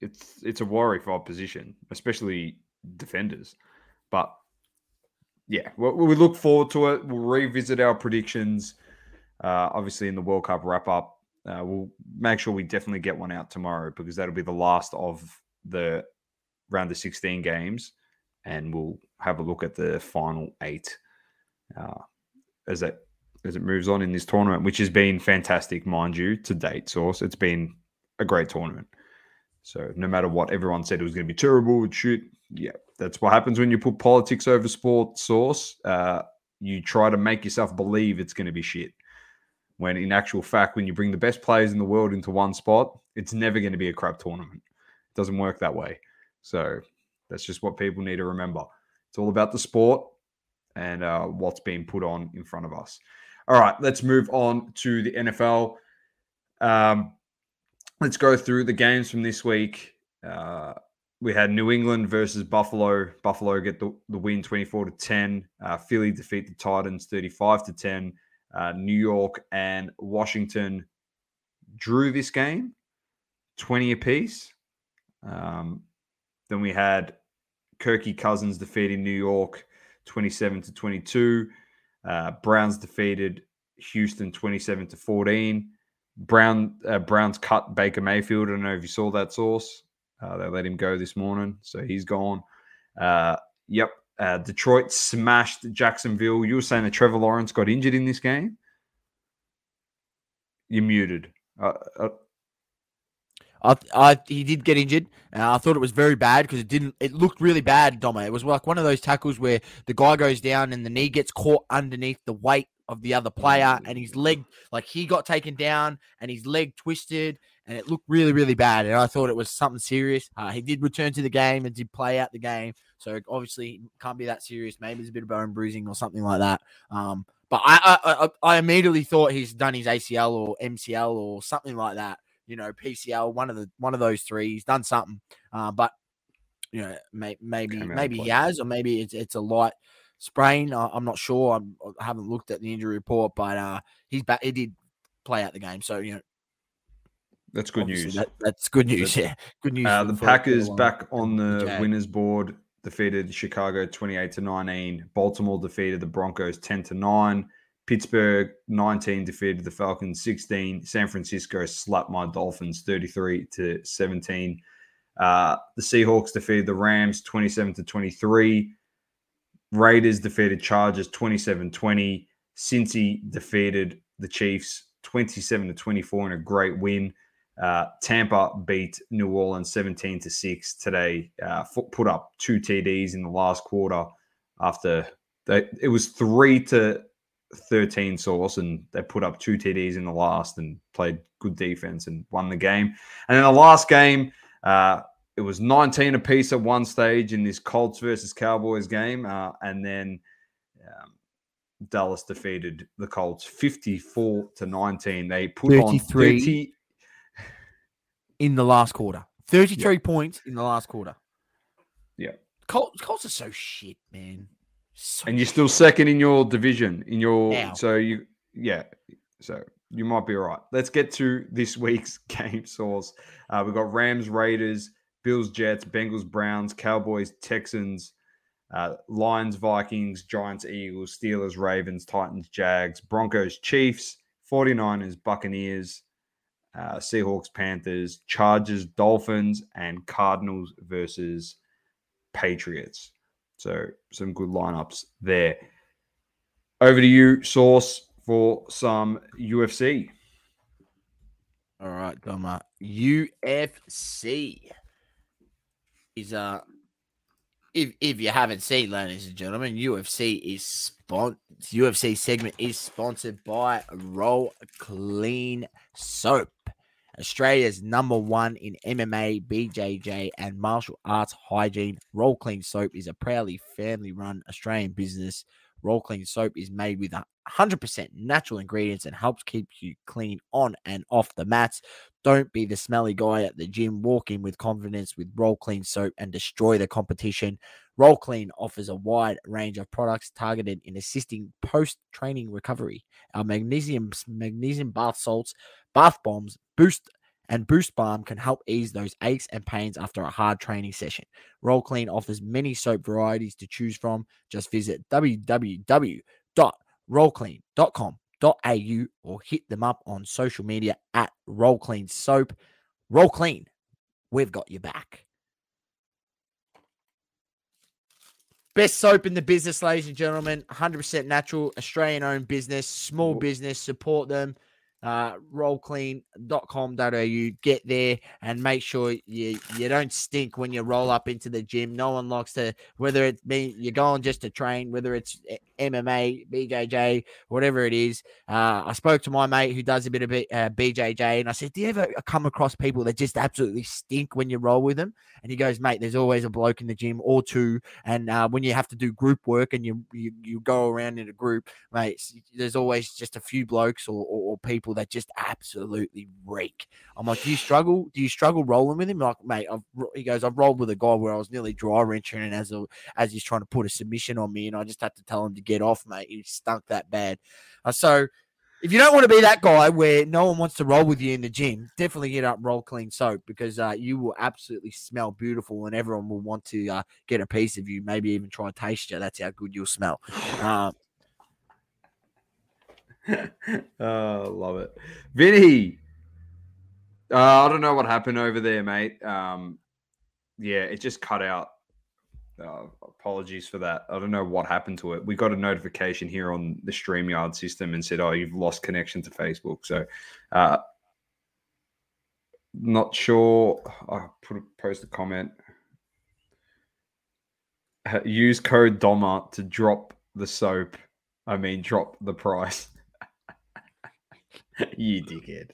A: it's it's a worry for opposition, especially defenders. But yeah, we, we look forward to it. We'll revisit our predictions, uh, obviously in the World Cup wrap up. Uh, we'll make sure we definitely get one out tomorrow because that'll be the last of the round of 16 games, and we'll have a look at the final eight uh, as it as it moves on in this tournament, which has been fantastic, mind you, to date. Source, it's been a great tournament. So no matter what everyone said it was going to be terrible, it shoot, yeah, that's what happens when you put politics over sport. Source, uh, you try to make yourself believe it's going to be shit. When in actual fact, when you bring the best players in the world into one spot, it's never going to be a crap tournament. It doesn't work that way. So that's just what people need to remember. It's all about the sport and uh, what's being put on in front of us. All right, let's move on to the NFL. Um, let's go through the games from this week. Uh, we had New England versus Buffalo. Buffalo get the, the win 24 to 10. Uh, Philly defeat the Titans 35 to 10. Uh, New York and Washington drew this game 20 apiece. Um, then we had Kirky Cousins defeating New York 27 to 22. Uh, Browns defeated Houston 27 to 14. Brown uh, Browns cut Baker Mayfield. I don't know if you saw that source. Uh, they let him go this morning, so he's gone. Uh, yep. Uh, Detroit smashed Jacksonville. You were saying that Trevor Lawrence got injured in this game. You're muted. Uh, uh,
B: I, I, he did get injured. Uh, I thought it was very bad because it didn't. It looked really bad, Dom. It was like one of those tackles where the guy goes down and the knee gets caught underneath the weight of the other player, and his leg, like he got taken down and his leg twisted, and it looked really, really bad. And I thought it was something serious. Uh, he did return to the game and did play out the game, so obviously can't be that serious. Maybe it's a bit of bone bruising or something like that. Um, but I, I, I, I immediately thought he's done his ACL or MCL or something like that. You know, PCL, one of the one of those three. He's done something, uh, but you know, may, maybe maybe he has, or maybe it's it's a light sprain. I, am not sure. I'm, I have not looked at the injury report, but uh, he's back. He did play out the game, so you know.
A: That's good news.
B: That, that's good news. yeah, good news.
A: Uh, the Packers back on the winners board defeated Chicago 28 to 19. Baltimore defeated the Broncos 10 to 9. Pittsburgh 19 defeated the Falcons 16. San Francisco slapped my Dolphins 33 to 17. Uh, the Seahawks defeated the Rams 27 to 23. Raiders defeated Chargers 27 20. Cincy defeated the Chiefs 27 to 24 in a great win. Uh, Tampa beat New Orleans 17 to 6 today. Uh, put up two TDs in the last quarter after they, it was 3 to 13 source and they put up two TDs in the last and played good defense and won the game. And then the last game, uh, it was 19 apiece at one stage in this Colts versus Cowboys game. Uh, and then um, Dallas defeated the Colts 54 to 19. They put 33. on 30
B: in the last quarter. 33 points in the last quarter.
A: Yeah.
B: Colts, Colts are so shit, man. So
A: and you're still second in your division. In your now. so you yeah. So you might be all right. Let's get to this week's game source. Uh, we've got Rams, Raiders, Bills, Jets, Bengals, Browns, Cowboys, Texans, uh, Lions, Vikings, Giants, Eagles, Steelers, Ravens, Titans, Jags, Broncos, Chiefs, 49ers, Buccaneers, uh, Seahawks, Panthers, Chargers, Dolphins, and Cardinals versus Patriots. So some good lineups there. Over to you, Source, for some UFC.
B: All right, Doma. UFC is uh if if you haven't seen, ladies and gentlemen, UFC is spon UFC segment is sponsored by Roll Clean Soap. Australia's number one in MMA, BJJ, and martial arts hygiene. Roll Clean Soap is a proudly family run Australian business. Roll Clean Soap is made with 100% natural ingredients and helps keep you clean on and off the mats. Don't be the smelly guy at the gym. Walk in with confidence with Roll Clean Soap and destroy the competition. Roll Clean offers a wide range of products targeted in assisting post training recovery. Our magnesium magnesium bath salts, bath bombs, boost and Boost Balm can help ease those aches and pains after a hard training session. Roll Clean offers many soap varieties to choose from. Just visit www.rollclean.com.au or hit them up on social media at Roll Clean Soap. Roll Clean, we've got your back. Best soap in the business, ladies and gentlemen. 100% natural, Australian owned business, small business. Support them uh, rollclean.com.au. Get there and make sure you, you don't stink when you roll up into the gym. No one likes to, whether it be you're going just to train, whether it's MMA, BJJ, whatever it is. Uh, I spoke to my mate who does a bit of uh, BJJ and I said, Do you ever come across people that just absolutely stink when you roll with them? And he goes, Mate, there's always a bloke in the gym or two. And uh, when you have to do group work and you, you, you go around in a group, mate, there's always just a few blokes or, or, or people that just absolutely reek. I'm like, Do you struggle? Do you struggle rolling with him? Like, mate, I've, he goes, I've rolled with a guy where I was nearly dry wrenching and as, a, as he's trying to put a submission on me, and I just had to tell him to get get off, mate. You stunk that bad. Uh, so if you don't want to be that guy where no one wants to roll with you in the gym, definitely get up roll clean soap because uh, you will absolutely smell beautiful and everyone will want to uh, get a piece of you, maybe even try and taste you. That's how good you'll smell. Uh,
A: oh, love it. Vinny, uh, I don't know what happened over there, mate. Um, yeah, it just cut out uh, apologies for that. I don't know what happened to it. We got a notification here on the StreamYard system and said, "Oh, you've lost connection to Facebook." So, uh, not sure. I put a, post a comment. Use code DOMA to drop the soap. I mean, drop the price. you dickhead.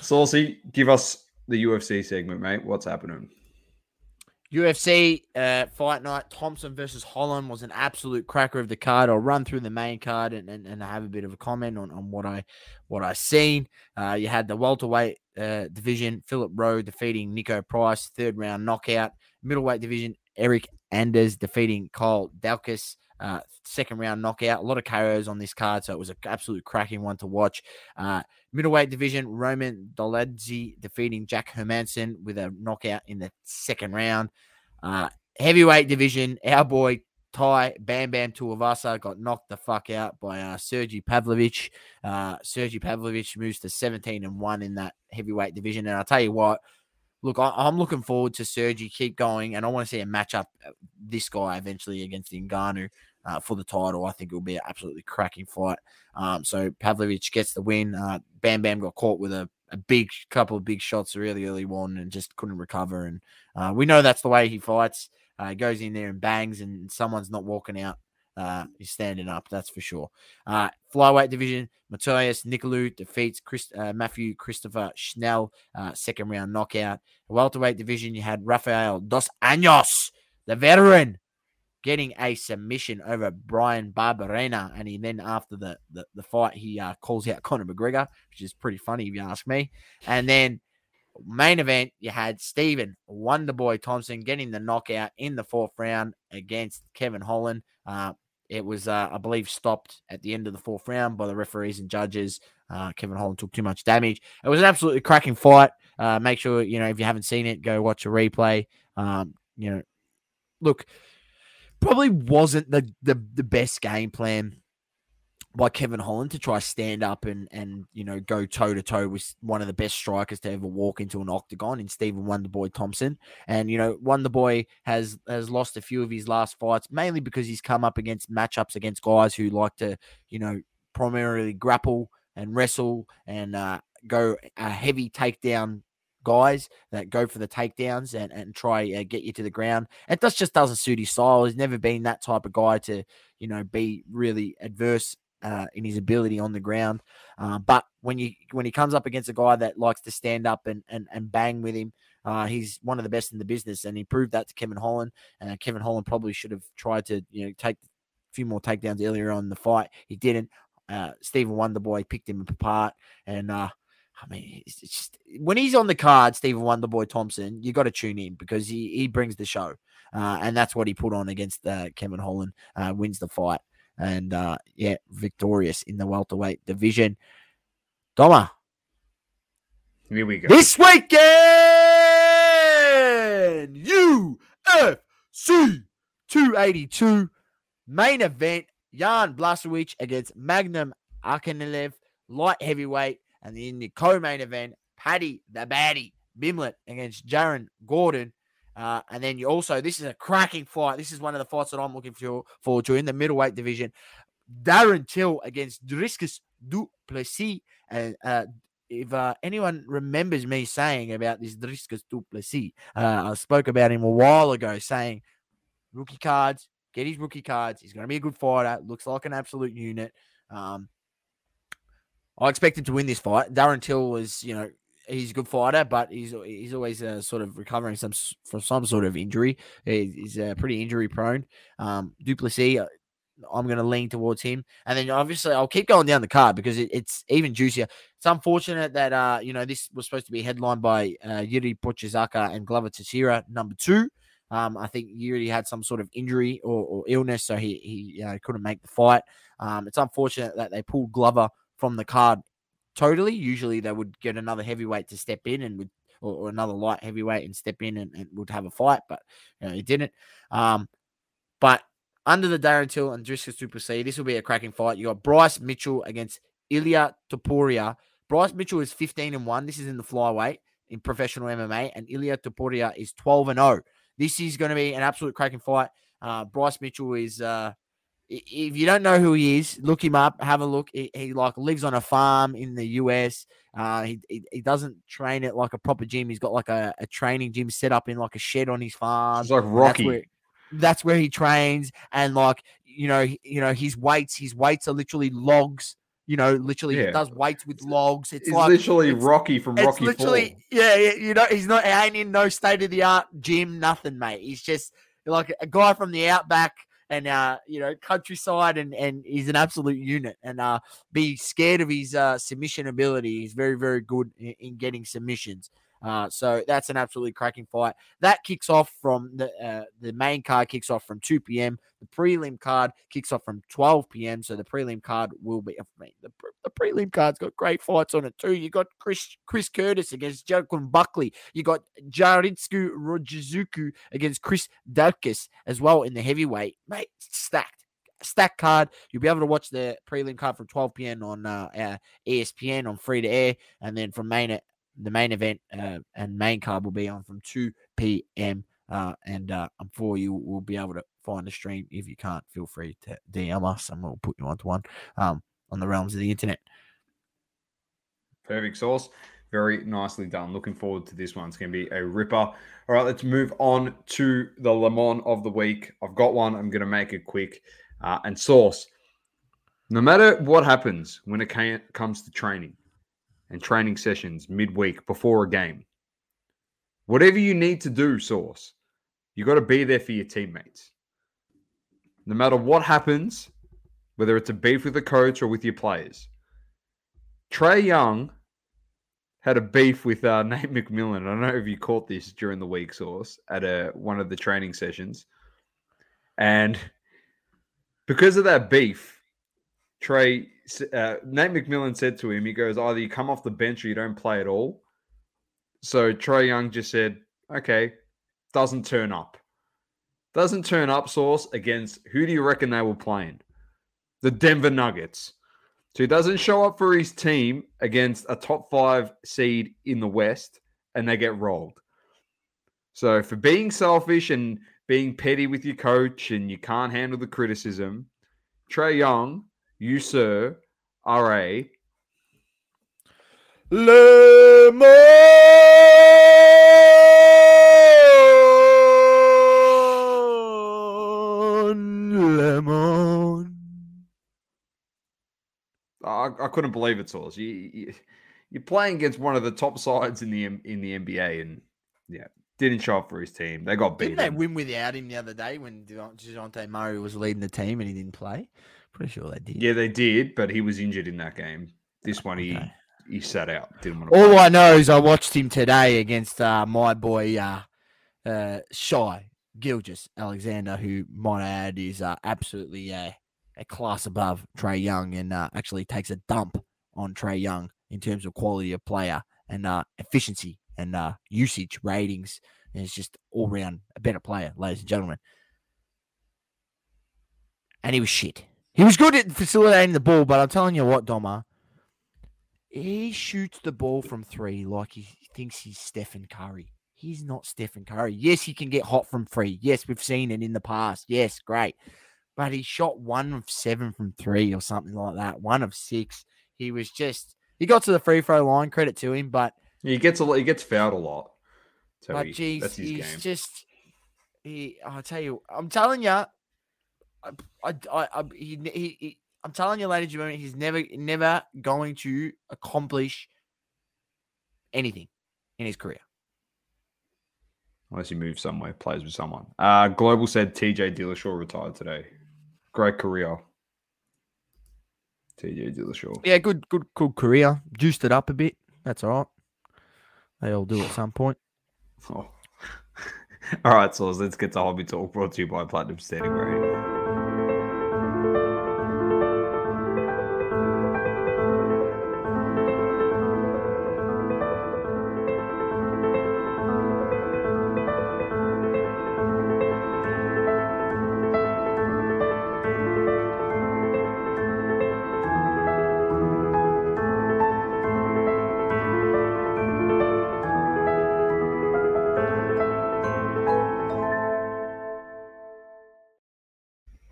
A: Saucy, give us the UFC segment, mate. What's happening?
B: UFC uh, fight night, Thompson versus Holland was an absolute cracker of the card. I'll run through the main card and, and, and have a bit of a comment on, on what I what I seen. Uh, you had the welterweight uh, division, Philip Rowe defeating Niko Price, third round knockout. Middleweight division, Eryk Anders defeating Kyle Daukaus, uh, second round knockout. A lot of KOs on this card, so it was an absolute cracking one to watch. Uh, middleweight division, Roman Dolidze defeating Jack Hermansson with a knockout in the second round. Uh, heavyweight division, our boy Tai Bam Bam Tuivasa got knocked the fuck out by uh, Sergey Pavlovich. Uh, Sergey Pavlovich moves to 17 and 1 in that heavyweight division. And I'll tell you what, look, I, am looking forward to Sergi keep going, and I want to see a matchup uh, this guy eventually against Ngannou uh, for the title. I think it will be an absolutely cracking fight. Um, so Pavlovich gets the win. Uh, Bam Bam got caught with a, a big couple of big shots really early on and just couldn't recover. And uh, we know that's the way he fights. Uh, goes in there and bangs, and someone's not walking out. Uh, he's standing up, that's for sure. Uh, flyweight division, Matheus Nicolau defeats Chris, uh, Matthew Christopher Schnell, uh, second round knockout. Welterweight division, you had Rafael Dos Anjos, the veteran, getting a submission over Bryan Barberena. And he then, after the, the, the fight, he uh, calls out Conor McGregor, which is pretty funny if you ask me. And then Main event, you had Stephen Wonderboy Thompson getting the knockout in the fourth round against Kevin Holland. Uh, it was, uh, I believe, stopped at the end of the fourth round by the referees and judges. Uh, Kevin Holland took too much damage. It was an absolutely cracking fight. Uh, make sure, you know, if you haven't seen it, go watch a replay. Um, you know, look, probably wasn't the, the, the best game plan by Kevin Holland to try stand up and and you know go toe to toe with one of the best strikers to ever walk into an octagon in Stephen Wonderboy Thompson. And you know Wonderboy has has lost a few of his last fights mainly because he's come up against matchups against guys who like to you know primarily grapple and wrestle and uh, go a heavy takedown guys that go for the takedowns and, and try uh, get you to the ground. And that just doesn't suit his style. He's never been that type of guy to, you know, be really adverse uh, in his ability on the ground. Uh, but when you when he comes up against a guy that likes to stand up and and, and bang with him, uh, he's one of the best in the business, and he proved that to Kevin Holland. And Kevin Holland probably should have tried to you know take a few more takedowns earlier on in the fight. He didn't. Uh, Stephen Wonderboy picked him apart, and uh, I mean, it's just when he's on the card, Stephen Wonderboy Thompson, you got to tune in because he he brings the show, uh, and that's what he put on against uh, Kevin Holland. Uh, wins the fight and uh, yeah, victorious in the welterweight division. Doma.
A: Here we go.
B: This weekend, UFC 282 main event, Jan Blachowicz against Magomed Ankalaev, light heavyweight, and in the co-main event, Paddy the Baddy Pimblett against Jared Gordon. Uh, and then you also, this is a cracking fight. This is one of the fights that I'm looking for, forward to in the middleweight division. Darren Till against Dricus Du Plessis. And uh, if uh, anyone remembers me saying about this Dricus Du Plessis, uh, I spoke about him a while ago saying rookie cards, get his rookie cards. He's going to be a good fighter. Looks like an absolute unit. Um, I expect him to win this fight. Darren Till was, you know, he's a good fighter, but he's he's always uh, sort of recovering some from some sort of injury. He's uh, pretty injury prone. Um, Du Plessis, uh, I'm going to lean towards him, and then obviously I'll keep going down the card because it, it's even juicier. It's unfortunate that uh, you know this was supposed to be headlined by uh, Jiri Prochazka and Glover Teixeira, number two. Um, I think Jiri had some sort of injury or, or illness, so he he know, couldn't make the fight. Um, it's unfortunate that they pulled Glover from the card totally. Usually they would get another heavyweight to step in and would or, or another light heavyweight and step in and, and, would have a fight, but you know, he didn't. Um, but under the Darren Till and Dricus Du C, this will be a cracking fight. You got Bryce Mitchell against Ilya Topuria. Bryce Mitchell is 15 and 1. This is in the flyweight in professional MMA, and Ilya Topuria is 12 and 0. This is going to be an absolute cracking fight. Uh, Bryce Mitchell is uh, if you don't know who he is, look him up. Have a look. He, he like lives on a farm in the US. Uh, he, he, he doesn't train at like a proper gym. He's got like a, a training gym set up in like a shed on his farm.
A: It's like Rocky.
B: That's where, that's where he trains, and like you know, you know, his weights, his weights are literally logs You know, literally
A: Yeah.
B: he does weights with logs. It's
A: He's
B: like
A: literally
B: it's-
A: Rocky from
B: it's
A: Rocky
B: literally
A: Four.
B: yeah, yeah, you know, he's not he ain't in no state of the art gym, nothing, mate. He's just like a guy from the outback and uh, you know, countryside and and he's an absolute unit. And uh be scared of his uh submission ability. He's very, very good in, in getting submissions. Uh, so that's an absolutely cracking fight. That kicks off from the uh, the main card kicks off from 2 p.m. The prelim card kicks off from 12 p.m. So the prelim card will be. I mean, the, the prelim card's got great fights on it too. You got Chris Chris Curtis against Joaquin Buckley. You got Jairzinho Rozenstruik against Chris Daukaus as well in the heavyweight. Mate, stacked. Stacked card. You'll be able to watch the prelim card from 12 p.m. on uh, uh, ESPN on free to air, and then from main the main event uh, and main card will be on from 2 p.m. Uh, and uh, I'm for you We'll be able to find the stream. If you can't, feel free to DM us and we'll put you onto one um, on the realms of the internet.
A: Perfect sauce. Very nicely done. Looking forward to this one. It's going to be a ripper. All right, let's move on to the Lemons of the week. I've got one. I'm going to make it quick. Uh, and sauce. No matter what happens when it comes to training and training sessions midweek before a game, whatever you need to do, Source, you got to be there for your teammates. No matter what happens, whether it's a beef with the coach or with your players. Trae Young had a beef with uh, Nate McMillan. I don't know if you caught this during the week, Source, at a, one of the training sessions. And because of that beef, Trae, uh, Nate McMillan said to him, he goes, either you come off the bench or you don't play at all. So Trae Young just said, okay, doesn't turn up. Doesn't turn up, Source, against who do you reckon they were playing? The Denver Nuggets. So he doesn't show up for his team against a top five seed in the West and they get rolled. So for being selfish and being petty with your coach and you can't handle the criticism, Trae Young, you sir, are a
B: Lemon, lemon.
A: I, I couldn't believe it, Sauce. You, you, you're playing against one of the top sides in the in the NBA, and yeah, didn't show up for his team. They got
B: Didn't they win without him the other day when Dejounte Murray was leading the team and he didn't play? Pretty sure they did.
A: Yeah, they did, but he was injured in that game. This one, he
B: Okay.
A: he sat out. Didn't want to.
B: All
A: play.
B: I know is I watched him today against uh, my boy uh, uh, Shy Gilgis Alexander, who might add is uh, absolutely uh, a class above Trae Young and uh, actually takes a dump on Trae Young in terms of quality of player and uh, efficiency and uh, usage ratings. And it's just all round a better player, ladies and gentlemen. And he was shit. He was good at facilitating the ball, but I'm telling you what, Doma, he shoots the ball from three like he thinks he's Stephen Curry. He's not Stephen Curry. Yes, he can get hot from three. Yes, we've seen it in the past. Yes, great. But he shot one of seven from three or something like that. One of six. He was just he got to the free throw line. Credit to him, but
A: He gets a lot. He gets fouled a lot. So
B: but
A: he-
B: geez, he's
A: game.
B: just he. I'll tell you. I'm telling you. I, I, I, I he, he, he, I'm telling you, ladies and gentlemen, he's never, never going to accomplish anything in his career.
A: Unless he moves somewhere, plays with someone. Uh, Global said TJ Dillashaw retired today. Great career. TJ Dillashaw.
B: Yeah, good, good, good career. Juiced it up a bit. That's all right. They all do at some point.
A: Oh. All right, so let's get to Hobby Talk brought to you by Platinum Standing Rating.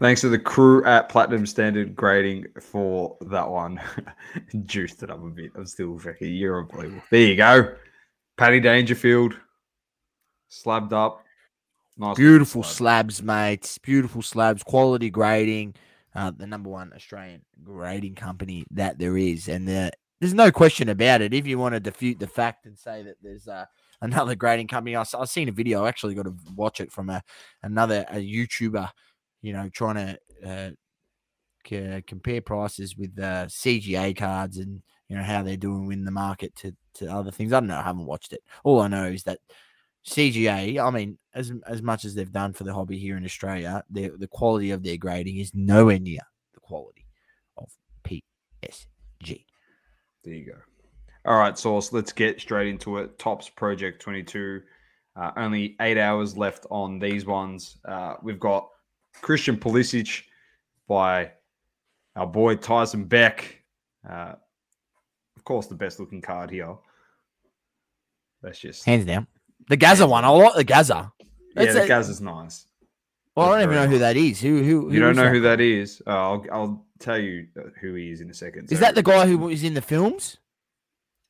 A: Thanks to the crew at Platinum Standard Grading for that one. Juiced it up a bit. I'm still fucking, you're unbelievable. There you go. Paddy Dangerfield. Slabbed up. Nice
B: Beautiful
A: slab.
B: slabs, mates. Beautiful slabs. Quality grading. uh, the number one Australian grading company that there is, and the, there's no question about it. If you want to defute the fact and say that there's uh, another grading company, I, have seen a video. I actually got to watch it from a another a YouTuber, you know, trying to uh, c- compare prices with uh, CGA cards and you know how they're doing in the market to to other things. I don't know. I haven't watched it. All I know is that CGA, I mean, as as much as they've done for the hobby here in Australia, the the quality of their grading is nowhere near the quality of PSG.
A: There you go. All right, Sauce, let's get straight into it. Topps Project 22. Uh, only eight hours left on these ones. Uh, we've got Christian Pulisic by our boy Tyson Beck. Uh, of course, the best looking card here. That's just
B: hands down. The Gazza one. I like the Gazza.
A: That's yeah, the a, Gazza's nice.
B: Well, That's I don't even know nice. who that is. Who who, who
A: you don't know that? who that is? Uh, I'll I'll tell you uh, who he is in a second.
B: Is that the guy who was in the films?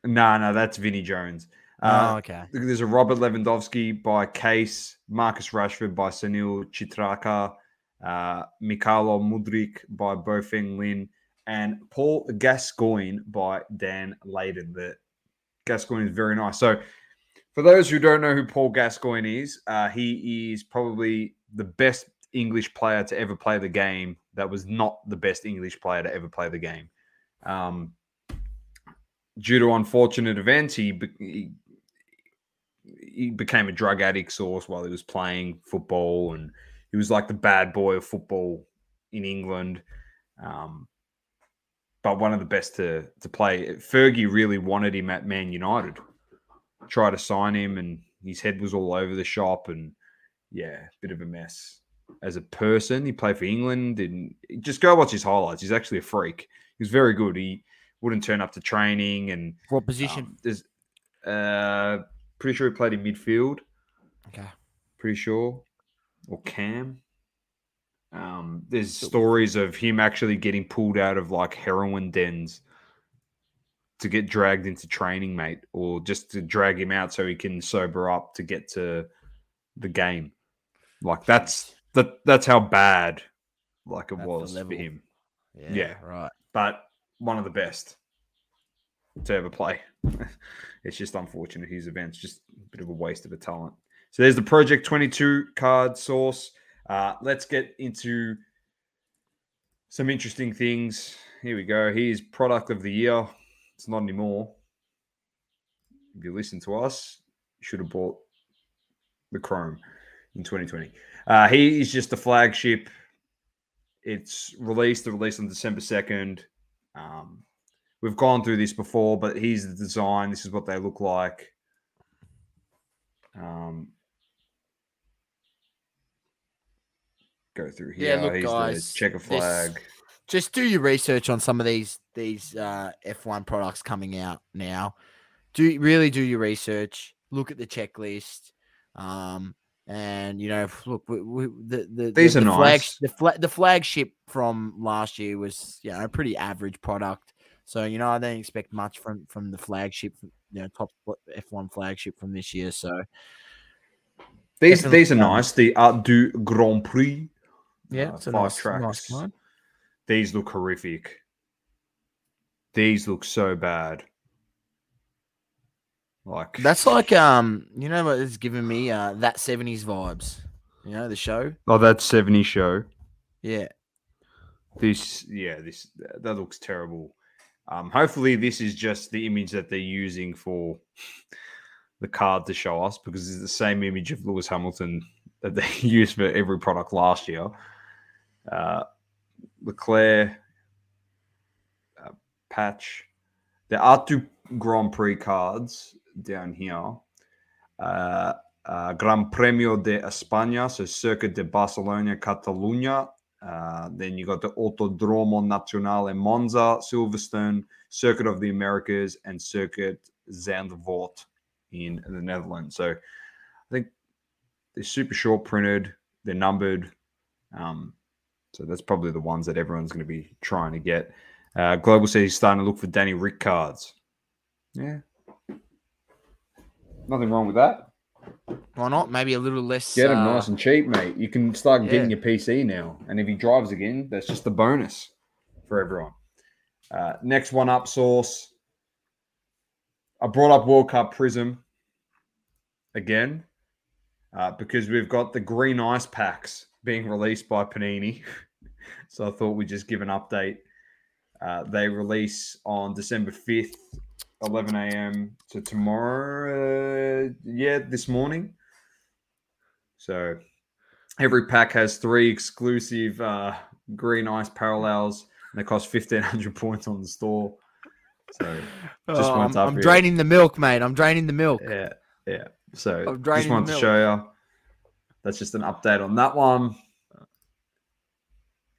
A: No, nah, no, that's Vinnie Jones.
B: Uh, oh, okay.
A: There's a Robert Lewandowski by Case, Marcus Rashford by Sunil Chitraka, uh, Mykhailo Mudryk by Bo-Feng Lin, and Paul Gascoigne by Dan Layden. The Gascoigne is very nice. So for those who don't know who Paul Gascoigne is, uh, he is probably the best English player to ever play the game. That was not the best English player to ever play the game. Um, due to unfortunate events, he, he, he became a drug addict source while he was playing football, and he was like the bad boy of football in England. Um, but one of the best to to play. Fergie really wanted him at Man United try to sign him, and his head was all over the shop, and yeah, bit of a mess. As a person, he played for England, and just go watch his highlights. He's actually a freak. He was very good. He wouldn't turn up to training, and
B: what position?
A: Um, there's, uh, pretty sure he played in midfield.
B: Okay,
A: pretty sure, or Cam. Um, there's stories of him actually getting pulled out of like heroin dens to get dragged into training, mate, or just to drag him out so he can sober up to get to the game. Like that's that that's how bad like it was for him.
B: Yeah, yeah, right.
A: But one of the best to ever play. it's just unfortunate his event's just a bit of a waste of a talent. So there's the Project 22 card source. Uh, let's get into some interesting things. Here we go. Here's product of the year. It's not anymore. If you listen to us, you should have bought the Chrome in 2020. Uh, he is just a flagship. It's released, the release on December 2nd. Um, we've gone through this before, but here's the design. This is what they look like. Um, go through here.
B: Yeah, look, guys,
A: the checker flag. This,
B: just do your research on some of these these uh, F1 products coming out now. Do really do your research. Look at the checklist. Um, and you know, look, we, we, the the
A: these
B: the,
A: are
B: the
A: nice.
B: Flag, the, fla- the flagship from last year was you know a pretty average product. So you know, I don't expect much from from the flagship, you know, top F1 flagship from this year. So
A: these these are nice. The Art du Grand Prix.
B: Yeah, uh, five nice, tracks. Nice
A: these look horrific. These look so bad. Like
B: that's like um, you know what it's giving me uh that seventies vibes. You know the show.
A: Oh, that seventies show.
B: Yeah.
A: This yeah this that looks terrible. Um, hopefully this is just the image that they're using for the card to show us because it's the same image of Lewis Hamilton that they used for every product last year. Uh, Leclerc uh, patch. There are two Grand Prix cards down here. Uh, uh, Gran Premio de España, so Circuit de Barcelona, Catalunya. Uh, then you got the Autodromo Nacional Monza, Silverstone, Circuit of the Americas, and Circuit Zandvoort in the Netherlands. So I think they're super short printed, they're numbered. Um, so that's probably the ones that everyone's going to be trying to get. Uh, Global says he's starting to look for Danny Ric cards. Yeah. Nothing wrong with that.
B: Why not? Maybe a little less.
A: Get him
B: uh,
A: nice and cheap, mate. You can start getting your PC now, and if he drives again, that's just a bonus for everyone. Uh, next one up, Source. I brought up World Cup Prizm again uh, because we've got the green ice packs being released by Panini. so I thought we'd just give an update. Uh, they release on December 5th, 11 a.m. to tomorrow. Uh, yeah, this morning. So every pack has three exclusive uh, green ice parallels, and they cost 1,500 points on the store. So just
B: Oh,
A: went
B: I'm,
A: up
B: I'm draining the milk, mate. I'm draining the milk.
A: Yeah, yeah. So just wanted to show you. That's just an update on that one.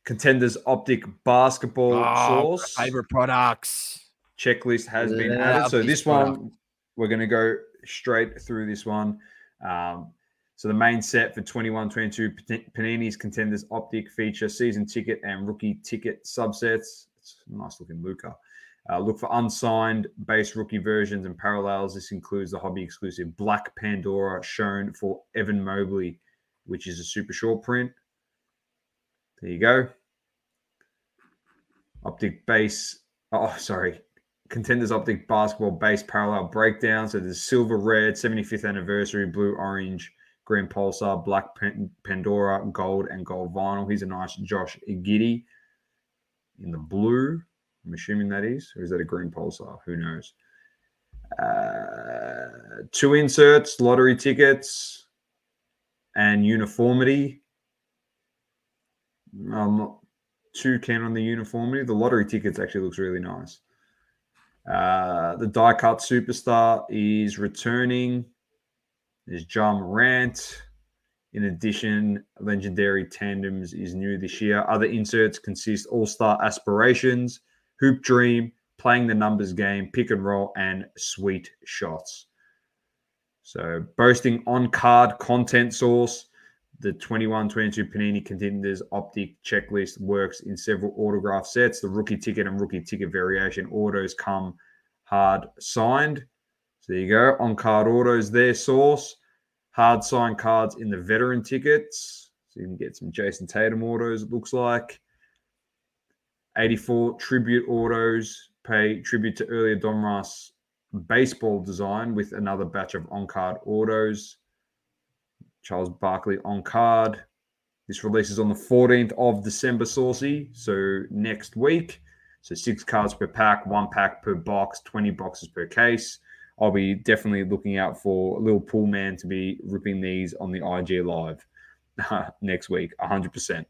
A: Contenders Optic Basketball
B: Oh,
A: Source
B: favorite products.
A: checklist has been added. So
B: this
A: this one, we're going to go straight through this one. Um, so the main set for 21-22 Panini's Contenders Optic feature season ticket and rookie ticket subsets. It's a nice looking Luka. Uh, look for unsigned base rookie versions and parallels. This includes the hobby exclusive Black Pandora shown for Evan Mobley, which is a super short print. There you go. Optic base. Oh, sorry. Contenders Optic basketball base parallel breakdown. So there's silver, red, 75th anniversary, blue, orange, green pulsar, black Pan- Pandora, gold, and gold vinyl. Here's a nice Josh Giddey in the blue. I'm assuming that is, or is that a green pulsar? Who knows? Uh, two inserts, lottery tickets, and uniformity. I'm not too keen on the uniformity. The lottery tickets actually looks really nice. Uh, the die cut superstar is returning. There's Ja Morant. In addition, legendary tandems is new this year. Other inserts consist All Star aspirations, Hoop Dream, playing the numbers game, pick and roll, and sweet shots. So, boasting on card content source, the 21 22 Panini Contenders Optic checklist works in several autograph sets. The rookie ticket and rookie ticket variation autos come hard signed. So, there you go. On card autos, their source. Hard signed cards in the veteran tickets. So, you can get some Jayson Tatum autos, it looks like. 84 tribute autos pay tribute to earlier Donruss baseball design with another batch of on card autos. Charles Barkley on card. This releases on the 14th of December, Saucy. So next week. So six cards per pack, one pack per box, 20 boxes per case. I'll be definitely looking out for Lil Pool Man to be ripping these on the IG Live next week, 100%.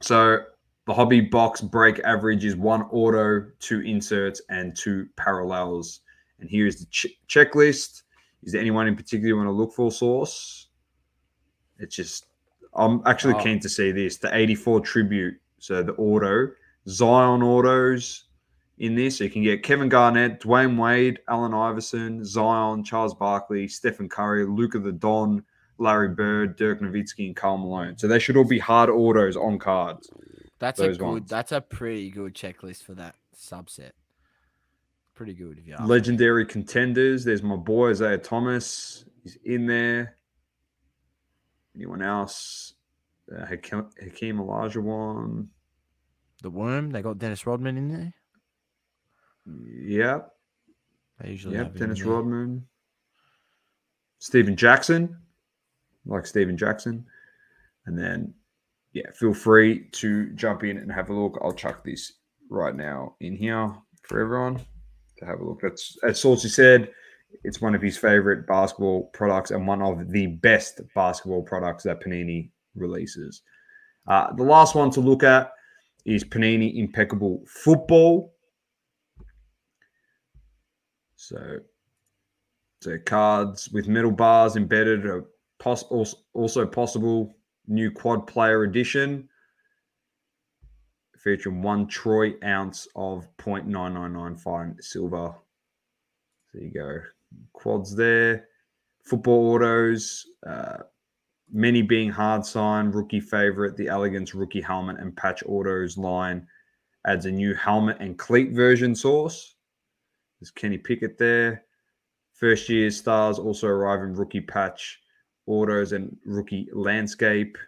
A: So the hobby box break average is one auto, two inserts, and two parallels. And here's the ch- checklist. Is there anyone in particular you want to look for, Source? It's just, I'm actually
B: Oh.
A: keen to see this. The 84 tribute, so the auto, Zion autos in this. So you can get Kevin Garnett, Dwyane Wade, Allen Iverson, Zion, Charles Barkley, Stephen Curry, Luka the Don, Larry Bird, Dirk Nowitzki, and Karl Malone. So they should all be hard autos on cards.
B: That's a good.
A: ones.
B: That's a pretty good checklist for that subset. Pretty good if you ask me.
A: Legendary contenders. There's my boy Isaiah Thomas. He's in there. Anyone else? Uh, Hakeem, Hakeem Olajuwon.
B: The worm. They got Dennis Rodman in there.
A: Yep.
B: They usually
A: Yep.
B: have
A: Dennis. Rodman. Stephen Jackson. Like Stephen Jackson. And then, yeah, feel free to jump in and have a look. I'll chuck this right now in here for everyone to have a look. That's as Saucy said, it's one of his favorite basketball products and one of the best basketball products that Panini releases. Uh, the last one to look at is Panini Impeccable Football. So, so cards with metal bars embedded are pos- also, also possible. New quad player edition featuring one troy ounce of 0.999 fine silver. There you go. Quads there. Football autos. Uh, many being hard sign, Rookie favorite. The Elegance rookie helmet and patch autos line adds a new helmet and cleat version source. There's Kenny Pickett there. First year stars also arrive in rookie patch autos and rookie landscape.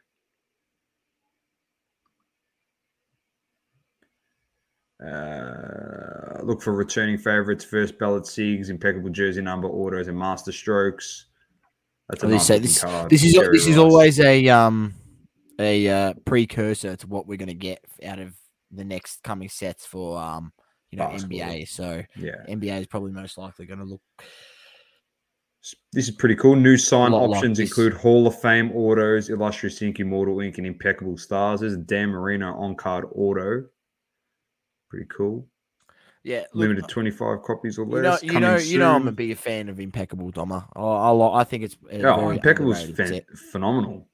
A: Uh, look for returning favorites, first ballot SIGs, impeccable jersey number, autos, and master strokes.
B: That's a nice this, card. This is this is always a um a uh, precursor to what we're going to get out of the next coming sets for um you know Basketball. NBA. So
A: yeah,
B: NBA is probably most likely going to look.
A: This is pretty cool. New sign options like include Hall of Fame autos, illustrious ink, immortal ink, and impeccable stars. There's a Dan Marino on card auto. Pretty cool.
B: Yeah, look,
A: limited twenty five copies or less.
B: You know, you know, you know, I'm a big fan of Impeccable Doma. I, I, I think it's
A: oh, Impeccable is fan- phenomenal.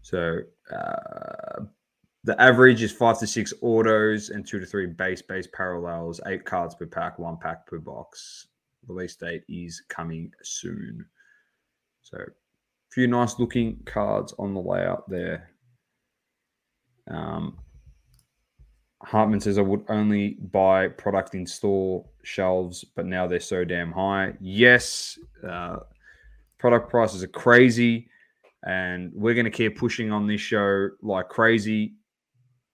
A: So uh, the average is five to six autos and two to three base base parallels. Eight cards per pack, one pack per box. Release date is coming soon. So a few nice looking cards on the layout there. Um, Hartman says I would only buy product in store shelves, but now they're so damn high. Yes, uh, product prices are crazy, and we're going to keep pushing on this show like crazy.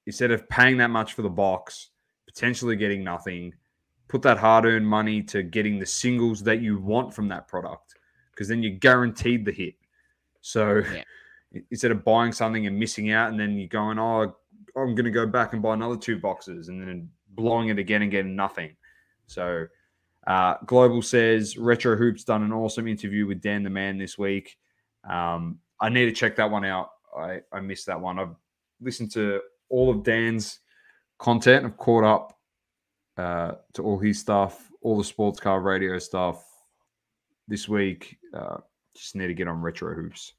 A: Instead of paying that much for the box, potentially getting nothing, put that hard earned money to getting the singles that you want from that product, because then you're guaranteed the hit. So yeah. instead of buying something and missing out, and then you're going, oh, I'm going to go back and buy another two boxes and then blowing it again and getting nothing. So, uh, Global says Retro Hoops done an awesome interview with Dan the Man this week. Um, I need to check that one out. I, I missed that one. I've listened to all of Dan's content. I've caught up uh, to all his stuff, all the sports car radio stuff this week. Uh, just need to get on Retro Hoops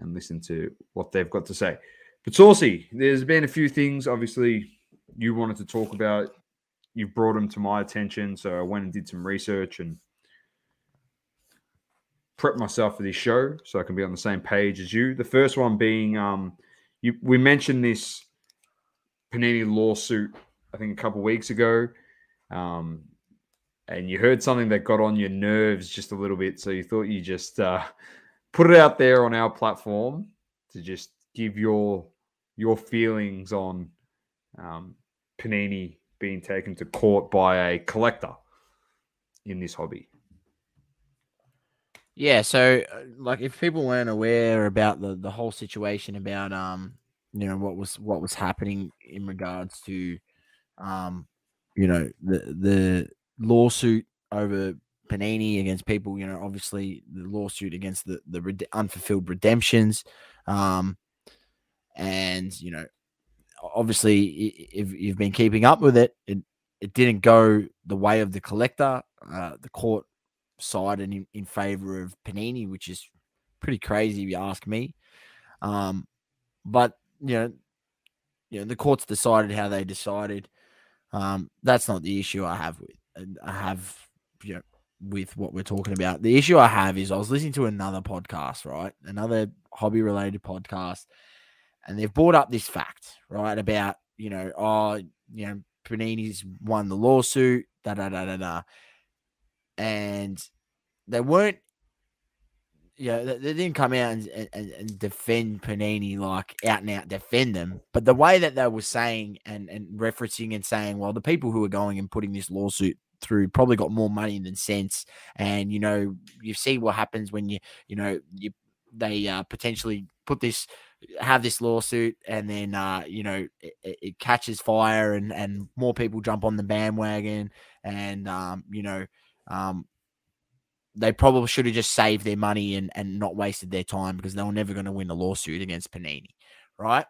A: and listen to what they've got to say. But Saucy, there's been a few things. Obviously, you wanted to talk about. You've brought them to my attention, so I went and did some research and prepped myself for this show, so I can be on the same page as you. The first one being, um, you we mentioned this Panini lawsuit, I think a couple weeks ago, um, and you heard something that got on your nerves just a little bit, so you thought you just uh, put it out there on our platform to just give your your feelings on um, Panini being taken to court by a collector in this hobby.
B: Yeah, so uh, like if people weren't aware about the the whole situation about um you know what was what was happening in regards to um you know the the lawsuit over Panini against people, you know, obviously the lawsuit against the the unfulfilled redemptions, um, and you know, obviously, if you've been keeping up with it, it it didn't go the way of the collector. Uh, the court sided in, in favor of Panini, which is pretty crazy if you ask me. Um, but you know, you know, the courts decided how they decided. Um, that's not the issue I have with. I have, you know, with what we're talking about. The issue I have is I was listening to another podcast, right? Another hobby related podcast, and they've brought up this fact, right, about you know, oh, you know, Panini's won the lawsuit, da da da da da, and they weren't. You know, they, they didn't come out and, and, and, defend Panini like out and out defend them, but the way that they were saying and, and referencing and saying, well, the people who are going and putting this lawsuit through probably got more money than sense, and you know, you see what happens when you, you know, you they uh, potentially put this have this lawsuit and then uh, you know it, it, catches fire and and more people jump on the bandwagon and um, you know um, they probably should have just saved their money and and not wasted their time because they were never going to win a lawsuit against Panini, right?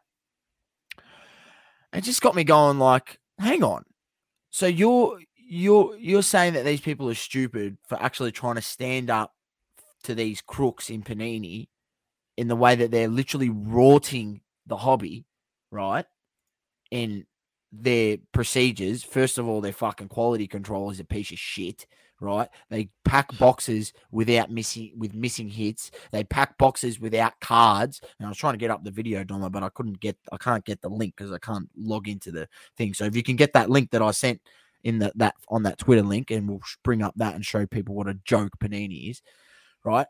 B: It just got me going like, hang on. So you're you're you're saying that these people are stupid for actually trying to stand up to these crooks in Panini in the way that they're literally rorting the hobby, right? In their procedures. First of all, their fucking quality control is a piece of shit, right? They pack boxes without missing with missing hits. They pack boxes without cards. And I was trying to get up the video, Donna, but I couldn't get I can't get the link because I can't log into the thing. So if you can get that link that I sent in that that on that Twitter link, and we'll bring up that and show people what a joke Panini is, right?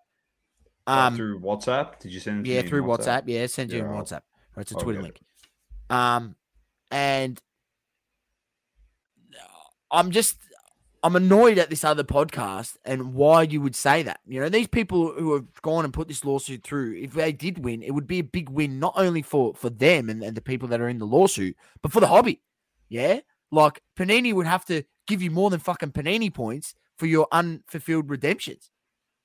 B: Um,
A: through WhatsApp? Did you send it? to
B: yeah, through WhatsApp. Yeah, send you
A: Yeah,
B: in
A: I'll-
B: WhatsApp. Or it's a
A: I'll
B: Twitter
A: get
B: link. Um, and I'm just I'm annoyed at this other podcast and why you would say that. You know, these people who have gone and put this lawsuit through, if they did win, it would be a big win not only for for them and, and the people that are in the lawsuit, but for the hobby. Yeah, like Panini would have to give you more than fucking Panini points for your unfulfilled redemptions.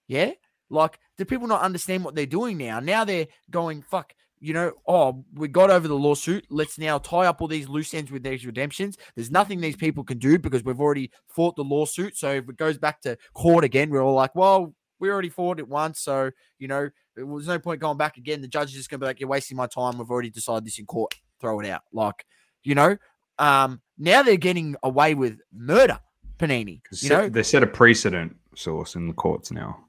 B: Yeah, like do people not understand what they're doing now? Now they're going fuck. You know, oh, we got over the lawsuit. Let's now tie up all these loose ends with these redemptions. There's nothing these people can do because we've already fought the lawsuit. So if it goes back to court again, we're all like, well, we already fought it once. So, you know, there's no point going back again. The judge is just going to be like, you're wasting my time. We've already decided this in court. Throw it out. Like, you know, um, now they're getting away with murder, Panini. You know,
A: they set a precedent source in the courts now.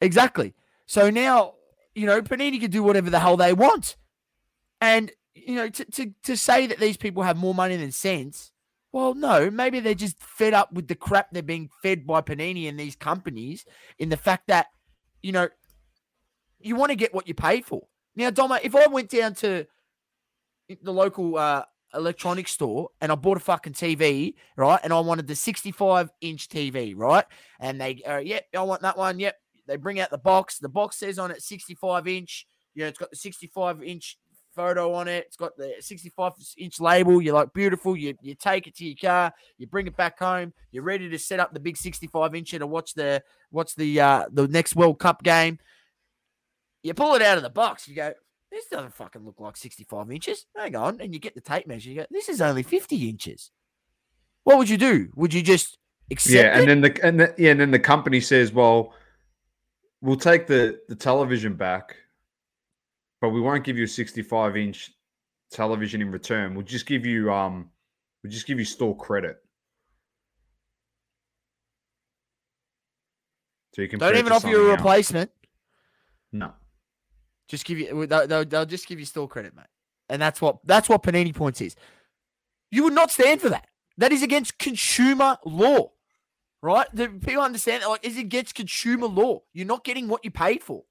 B: Exactly. So now, you know, Panini can do whatever the hell they want. And, you know, to, to, to say that these people have more money than sense, well, no, maybe they're just fed up with the crap they're being fed by Panini and these companies in the fact that, you know, you want to get what you pay for. Now, Doma, if I went down to the local uh, electronics store and I bought a fucking TV, right? And I wanted the 65 inch TV, right? And they, uh, yep, I want that one. Yep. They bring out the box. The box says on it 65 inch. You know, it's got the 65 inch photo on it. It's got the 65 inch label. You're like, beautiful. You, you take it to your car. You bring it back home. You're ready to set up the big 65 incher to watch the watch the uh, the next World Cup game. You pull it out of the box. You go, this doesn't fucking look like 65 inches. Hang on. And you get the tape measure. You go, this is only 50 inches. What would you do? Would you just accept
A: yeah,
B: it?
A: and then the and the, yeah, and then the company says, "Well, we'll take the the television back, but we won't give you a 65 inch television in return. We'll just give you um, we'll just give you store credit." So you can
B: Don't even offer you a replacement.
A: No,
B: Just give you they'll, they'll, they'll just give you store credit, mate. And that's what that's what Panini points is. You would not stand for that. That is against consumer law. Right? The people understand that like is it against consumer law. You're not getting what you paid for.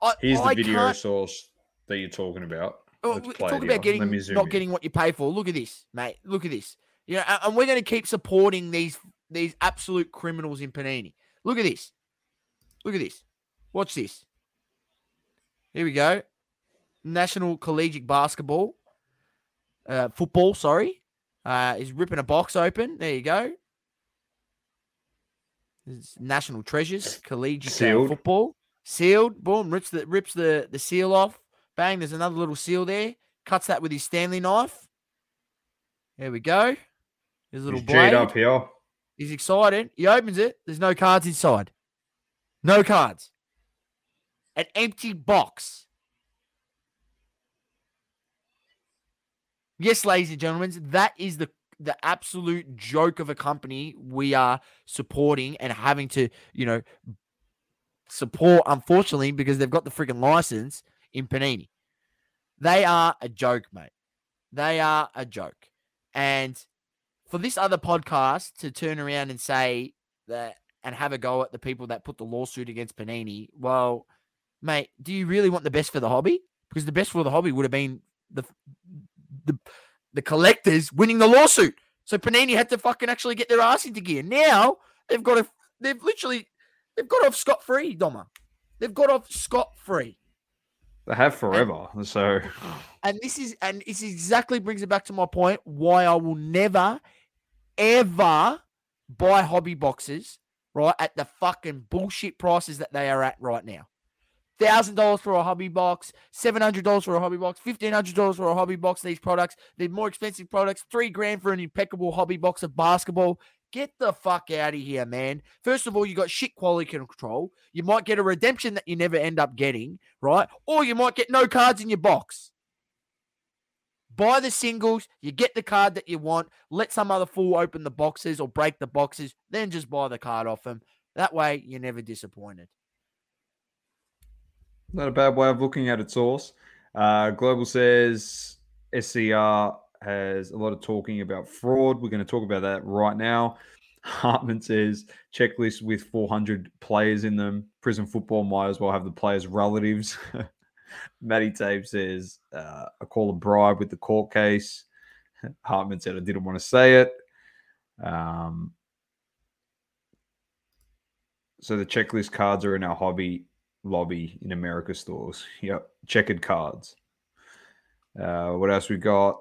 B: I,
A: here's the video
B: can't-
A: source that you're talking about.
B: Oh,
A: Let's
B: talk about getting not
A: in.
B: getting what you pay for. Look at this, mate. Look at this. You know, and, and we're going to keep supporting these these absolute criminals in Panini. Look at this. Look at this. Watch this. Here we go. National Collegiate Basketball, uh, football. Sorry, uh, is ripping a box open. There you go. Is National Treasures Collegiate
A: Sealed.
B: football sealed. Boom, rips the rips the the seal off. Bang, there's another little seal there. Cuts that with his Stanley knife. There we go. His little
A: He's
B: blade.
A: Up here.
B: He's excited. He opens it. There's no cards inside. No cards. An empty box. Yes, ladies and gentlemen, that is the the absolute joke of a company we are supporting and having to, you know, support, unfortunately, because they've got the freaking license in Panini. They are a joke, mate. They are a joke. And for this other podcast to turn around and say that and have a go at the people that put the lawsuit against Panini, well, mate, do you really want the best for the hobby? Because the best for the hobby would have been the the the collectors winning the lawsuit. So Panini had to fucking actually get their ass into gear. Now they've got to they've literally they've got off scot free, Doma. They've got off scot free.
A: They have forever. And, So
B: And this is and this exactly brings it back to my point why I will never ever buy hobby boxes right at the fucking bullshit prices that they are at right now. Thousand dollars for a hobby box, seven hundred dollars for a hobby box, fifteen hundred dollars for a hobby box. These products, they're more expensive products. Three grand for an impeccable hobby box of basketball. Get the fuck out of here, man. First of all, you got shit quality control. You might get a redemption that you never end up getting, right? Or you might get no cards in your box. Buy the singles, you get the card that you want. Let some other fool open the boxes or break the boxes, then just buy the card off them. That way, you're never disappointed.
A: Not a bad way of looking at it, source. Uh, Global says SCR has a lot of talking about fraud. We're going to talk about that right now. Hartman says checklist with 400 players in them. Prizm football might as well have the players' relatives. Matty Tape says uh, I call a bribe with the court case. Hartman said I didn't want to say it. Um, so the checklist cards are in our hobby lobby in America stores. Yep, checkered cards. Uh, what else we got?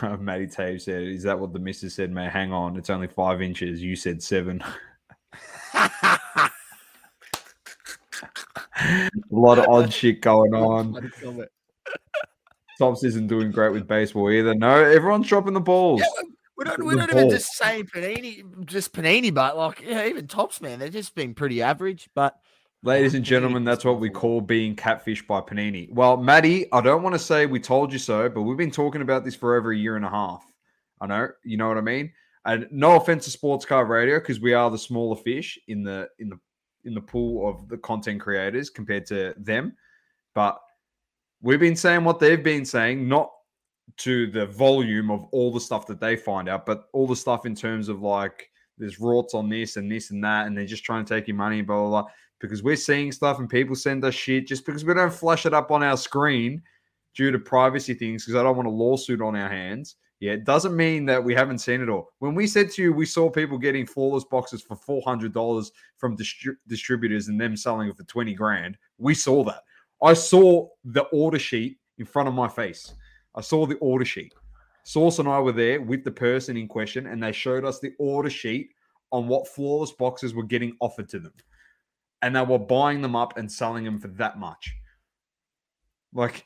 A: Matty Tave said, "Is that what the missus said?" May hang on, it's only five inches. You said seven. A lot of odd shit going on. Topps isn't doing great with baseball either. No, everyone's dropping the balls.
B: Yeah, we don't, we don't even just say Panini, just Panini, but like, yeah, even Topps, man, they've just been pretty average. But
A: Ladies and gentlemen, that's what we call being catfished by Panini. Well, Maddie, I don't want to say we told you so, but we've been talking about this for over a year and a half. I know, you know what I mean. And no offense to Sports Car Radio, because we are the smaller fish in the in the in the pool of the content creators compared to them. But we've been saying what they've been saying, not to the volume of all the stuff that they find out, but all the stuff in terms of like there's rorts on this and this and that, and they're just trying to take your money, blah blah blah. Because we're seeing stuff and people send us shit just because we don't flash it up on our screen due to privacy things, because I don't want a lawsuit on our hands. Yeah, it doesn't mean that we haven't seen it all. When we said to you, we saw people getting flawless boxes for four hundred dollars from distri- distributors and them selling it for twenty grand. We saw that. I saw the order sheet in front of my face. I saw the order sheet. Source and I were there with the person in question, and they showed us the order sheet on what flawless boxes were getting offered to them. And they were buying them up and selling them for that much. Like,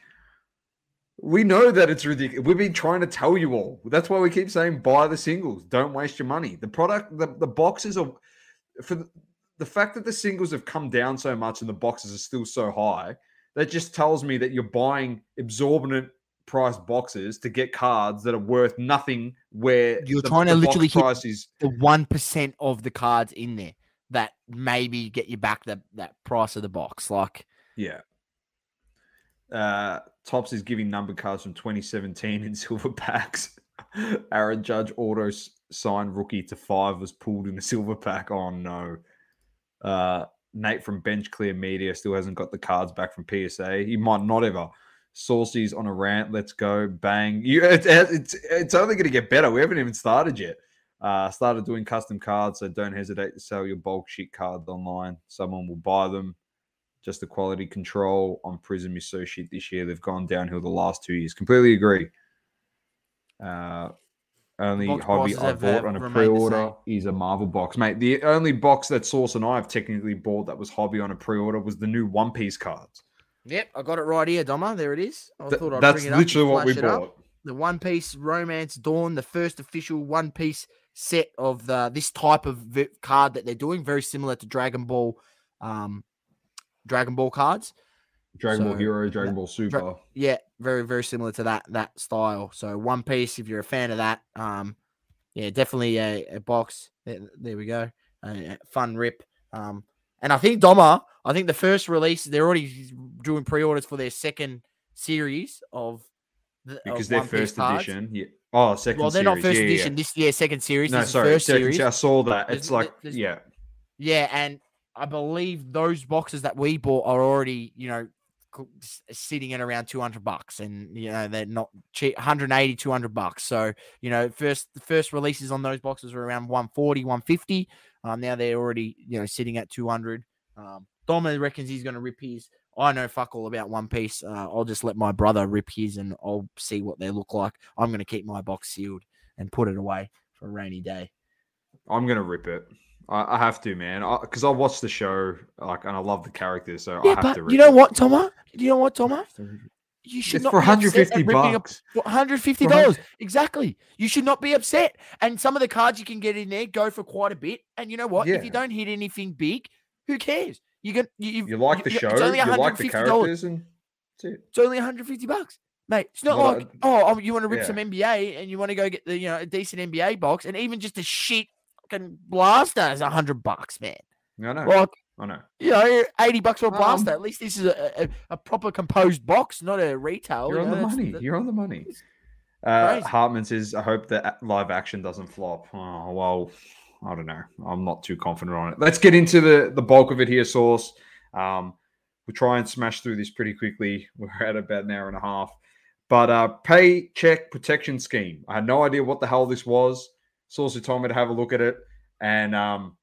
A: we know that it's ridiculous. We've been trying to tell you all. That's why we keep saying buy the singles. Don't waste your money. The product, the, the boxes are for the, the fact that the singles have come down so much and the boxes are still so high, that just tells me that you're buying exorbitant priced boxes to get cards that are worth nothing where
B: You're
A: the-
B: trying to literally hit-
A: price is
B: the one percent of the cards in there that maybe get you back the that price of the box. Like,
A: Yeah. Uh, Topps is giving number cards from 2017 in silver packs. Aaron Judge auto signed rookie to five was pulled in the silver pack. Oh no. Uh, Nate from Bench Clear Media still hasn't got the cards back from PSA. He might not ever. Saucy's on a rant. Let's go. Bang. You it's it's, it's only gonna get better. We haven't even started yet. Uh, started doing custom cards, so don't hesitate to sell your bulk shit cards online. Someone will buy them just the quality control on Prizm is so shit this year. They've gone downhill the last two years. Completely agree. Uh, only
B: box
A: hobby I bought on a pre-order is a Marvel box, mate. The only box that Source and I have technically bought that was hobby on a pre-order was the new One Piece cards.
B: Yep, I got it right here, Doma. There it is. I
A: Th-
B: thought I'd
A: that's
B: bring it up
A: literally what we bought.
B: The One Piece Romance Dawn, the first official One Piece set of the this type of vi- card that they're doing, very similar to Dragon Ball, um, Dragon Ball cards.
A: Dragon Ball
B: So,
A: Hero, Dragon
B: that-
A: Ball Super.
B: Yeah, very very similar to that that style. So One Piece, if you're a fan of that, um, yeah, definitely a, a box. There, there we go, a, a fun rip. Um, and I think Doma, I think the first release, they're already doing pre-orders for their second series of the,
A: because they're
B: One Piece
A: first edition. Yeah. Oh, second
B: Well, they're not first
A: Yeah, yeah,
B: edition. This year, second series.
A: No, sorry.
B: first
A: Second
B: series.
A: I saw that.
B: There's-
A: It's like,
B: there's-
A: yeah.
B: Yeah, and I believe those boxes that we bought are already, you know, sitting at around 200 bucks and you know they're not cheap 180 200 bucks so you know first the first releases on those boxes were around 140 150 um now they're already you know sitting at 200 um reckons he's going to rip his I know fuck all about One Piece. Uh, I'll just let my brother rip his and I'll see what they look like. I'm going to keep my box sealed and put it away for a rainy day.
A: I'm gonna rip it. I, I have to, man, because I, watched the show, like, and I love the characters, so I
B: Yeah,
A: have
B: but
A: to. Rip
B: you know
A: it.
B: what, Doma? You know what, Doma? You should
A: It's
B: not
A: for
B: be upset
A: 150
B: at ripping a-
A: bucks.
B: for 150 dollars. Exactly. You should not be upset. And some of the cards you can get in there go for quite a bit. And you know what? If you don't hit anything big, who cares? You can you, you've-
A: like the
B: you-
A: show,
B: It's only
A: you like the
B: $150.
A: characters, and it.
B: It's only 150 bucks. Mate, it's not
A: Well,
B: like oh, oh, you want to rip
A: yeah.
B: some NBA and you want to go get the you know a decent NBA box and even just a shit fucking blaster is 100 bucks, man.
A: I know.
B: Like
A: I know.
B: you know, 80 bucks for a
A: Um,
B: blaster. At least this is a, a, a proper composed box, not a retail.
A: You're
B: you
A: on
B: know,
A: the money.
B: that-
A: You're on the money. Uh, Hartman says, I hope that live action doesn't flop. Oh, well, I don't know. I'm not too confident on it. Let's get into the, the bulk of it here, Source. Um, we'll try and smash through this pretty quickly. We're at about an hour and a half. But uh, paycheck protection scheme. I had no idea what the hell this was. Source who told me to have a look at it. And um,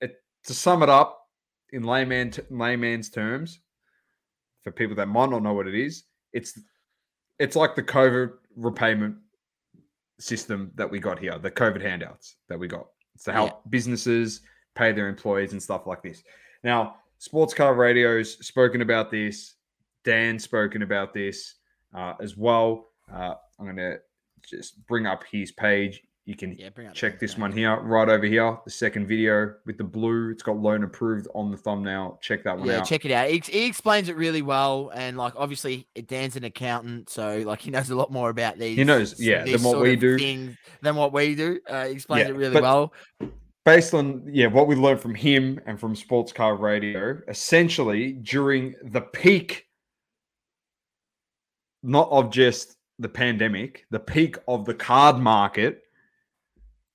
A: it, to sum it up in layman layman's terms, for people that might not know what it is, it's it's like the COVID repayment system that we got here, the COVID handouts that we got. It's to help businesses pay their employees and stuff like this. Now, Sports Car Radio's spoken about this. Dan's spoken about this uh, as well. Uh, I'm going to just bring up his page. You can
B: Yeah,
A: check this one here, right over here. The second video with the blue. It's got loan approved on the thumbnail. Check that one
B: Yeah,
A: out.
B: check it out. He, he explains it really well, and like obviously Dan's an accountant, so like he knows a lot more about these.
A: He knows, yeah, than what we do.
B: things than what we do. Uh, he explains
A: Yeah,
B: it really well.
A: based on yeah what we learned from him and from sports car radio essentially during the peak not of just the pandemic the peak of the card market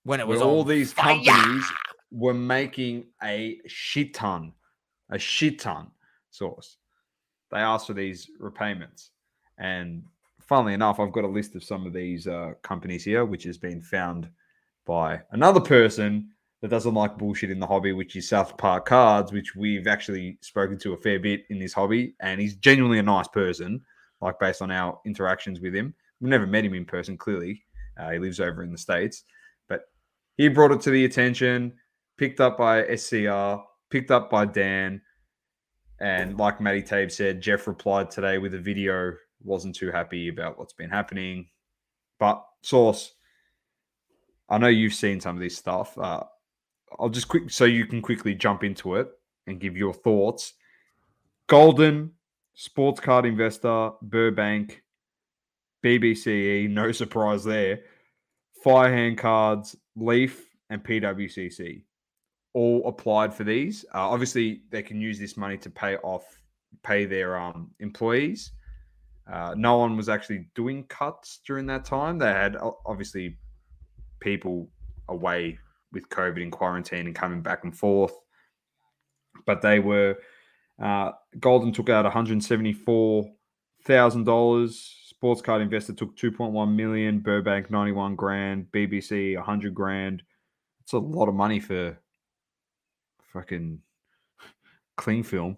B: When it
A: where
B: was
A: all these
B: fire.
A: companies were making a shit ton a shit ton source they asked for these repayments and funnily enough i've got a list of some of these uh, companies here which has been found by another person that doesn't like bullshit in the hobby, which is South Park Cards, which we've actually spoken to a fair bit in this hobby. And he's genuinely a nice person, like based on our interactions with him. We've never met him in person, clearly. Uh, he lives over in the States. He brought it to the attention, picked up by SCR, picked up by Dan. And like Matty Tabe said, Jeff replied today with a video, wasn't too happy about what's been happening. But, Source, I know you've seen some of this stuff. Uh, I'll just quick so you can quickly jump into it and give your thoughts. Goldin, sports card investor, Burbank, BBCE, no surprise there. Firehand cards, Leaf, and PWCC all applied for these. Uh, obviously, they can use this money to pay off, pay their um, employees. Uh, no one was actually doing cuts during that time. They had obviously people away with COVID in quarantine and coming back and forth. But they were, uh, Goldin took out $174,000 Sports card investor took two point one million. Burbank ninety one grand. BBC hundred grand. It's a lot of money for fucking clean film.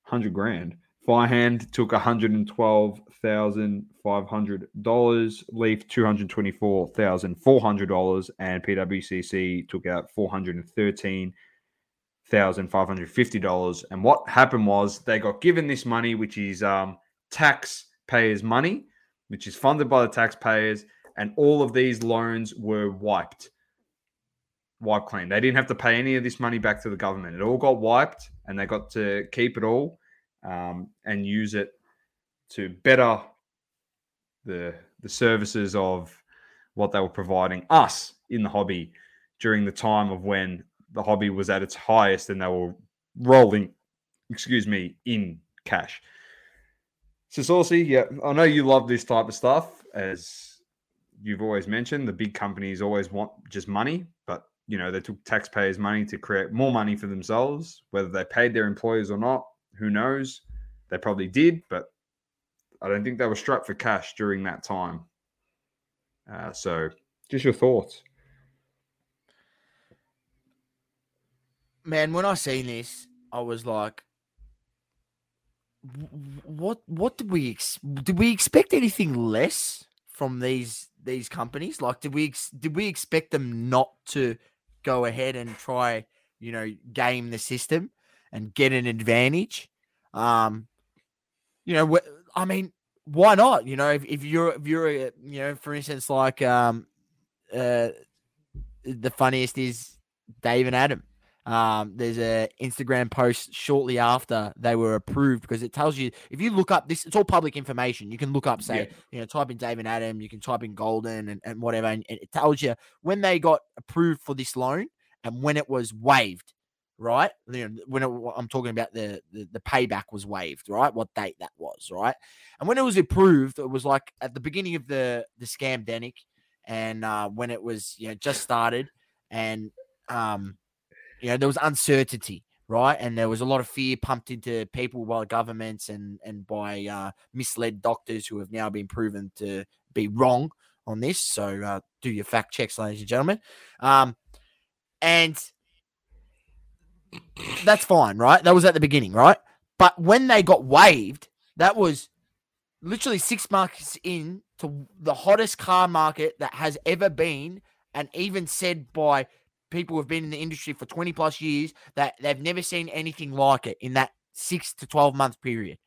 A: Hundred grand. Firehand took one hundred and twelve thousand five hundred dollars. Leaf two hundred twenty four thousand four hundred dollars, and PWCC took out four hundred and thirteen thousand five hundred fifty dollars. And what happened was they got given this money, which is um, taxpayers' money, which is funded by the taxpayers, and all of these loans were wiped. wiped clean. They didn't have to pay any of this money back to the government. It all got wiped, and they got to keep it all um, and use it to better the the services of what they were providing us in the hobby during the time of when the hobby was at its highest and they were rolling, excuse me, in cash. So Saucy, yeah, I know you love this type of stuff, as you've always mentioned. The big companies always want just money, but you know they took taxpayers' money to create more money for themselves. Whether they paid their employees or not, who knows? They probably did, but I don't think they were strapped for cash during that time. Uh, so, just your thoughts.
B: Man, when I seen this, I was like, "W- w- "What? What did we? Ex- did we expect anything less from these these companies? Like, did we ex- did we expect them not to go ahead and try, you know, game the system and get an advantage? Um, you know, wh- I mean, why not? You know, if, if you're if you're a, you know, for instance, like um, uh, the funniest is Dave and Adam. Um, there's a Instagram post shortly after they were approved because it tells you if you look up this, it's all public information. You can look up, say,
A: Yeah.
B: you know, type in David Adam, you can type in Goldin and, and whatever, and, and it tells you when they got approved for this loan and when it was waived, right? You know, when it, I'm talking about the, the the payback was waived, right? What date that was, right? And when it was approved, it was like at the beginning of the the scam denic, and uh, when it was you know just started, and um, you know there was uncertainty, right? And there was a lot of fear pumped into people by governments and and by uh, misled doctors who have now been proven to be wrong on this. So uh, do your fact checks, ladies and gentlemen. Um, and that's fine, right? That was at the beginning, right? But when they got waived, that was literally six months in to the hottest car market that has ever been, and even said by people who've been in the industry for 20 plus years that they've never seen anything like it in that six to 12 month period.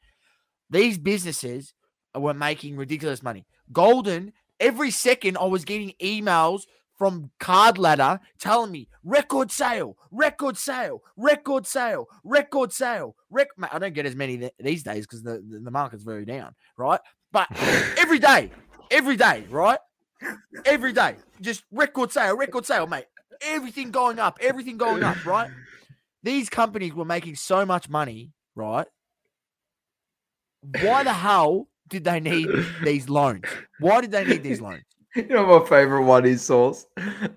B: These businesses were making ridiculous money. Goldin, every second I was getting emails from Card Ladder telling me record sale, record sale, record sale, record sale. Rec- I don't get as many th- these days because the, the, the market's very down, right? But every day, every day, right? Every day, just record sale, record sale, mate. Everything going up, everything going up, right? These companies were making so much money, right? Why the hell did they need these loans? Why did they need these loans?
A: You know my favorite one is Sauce?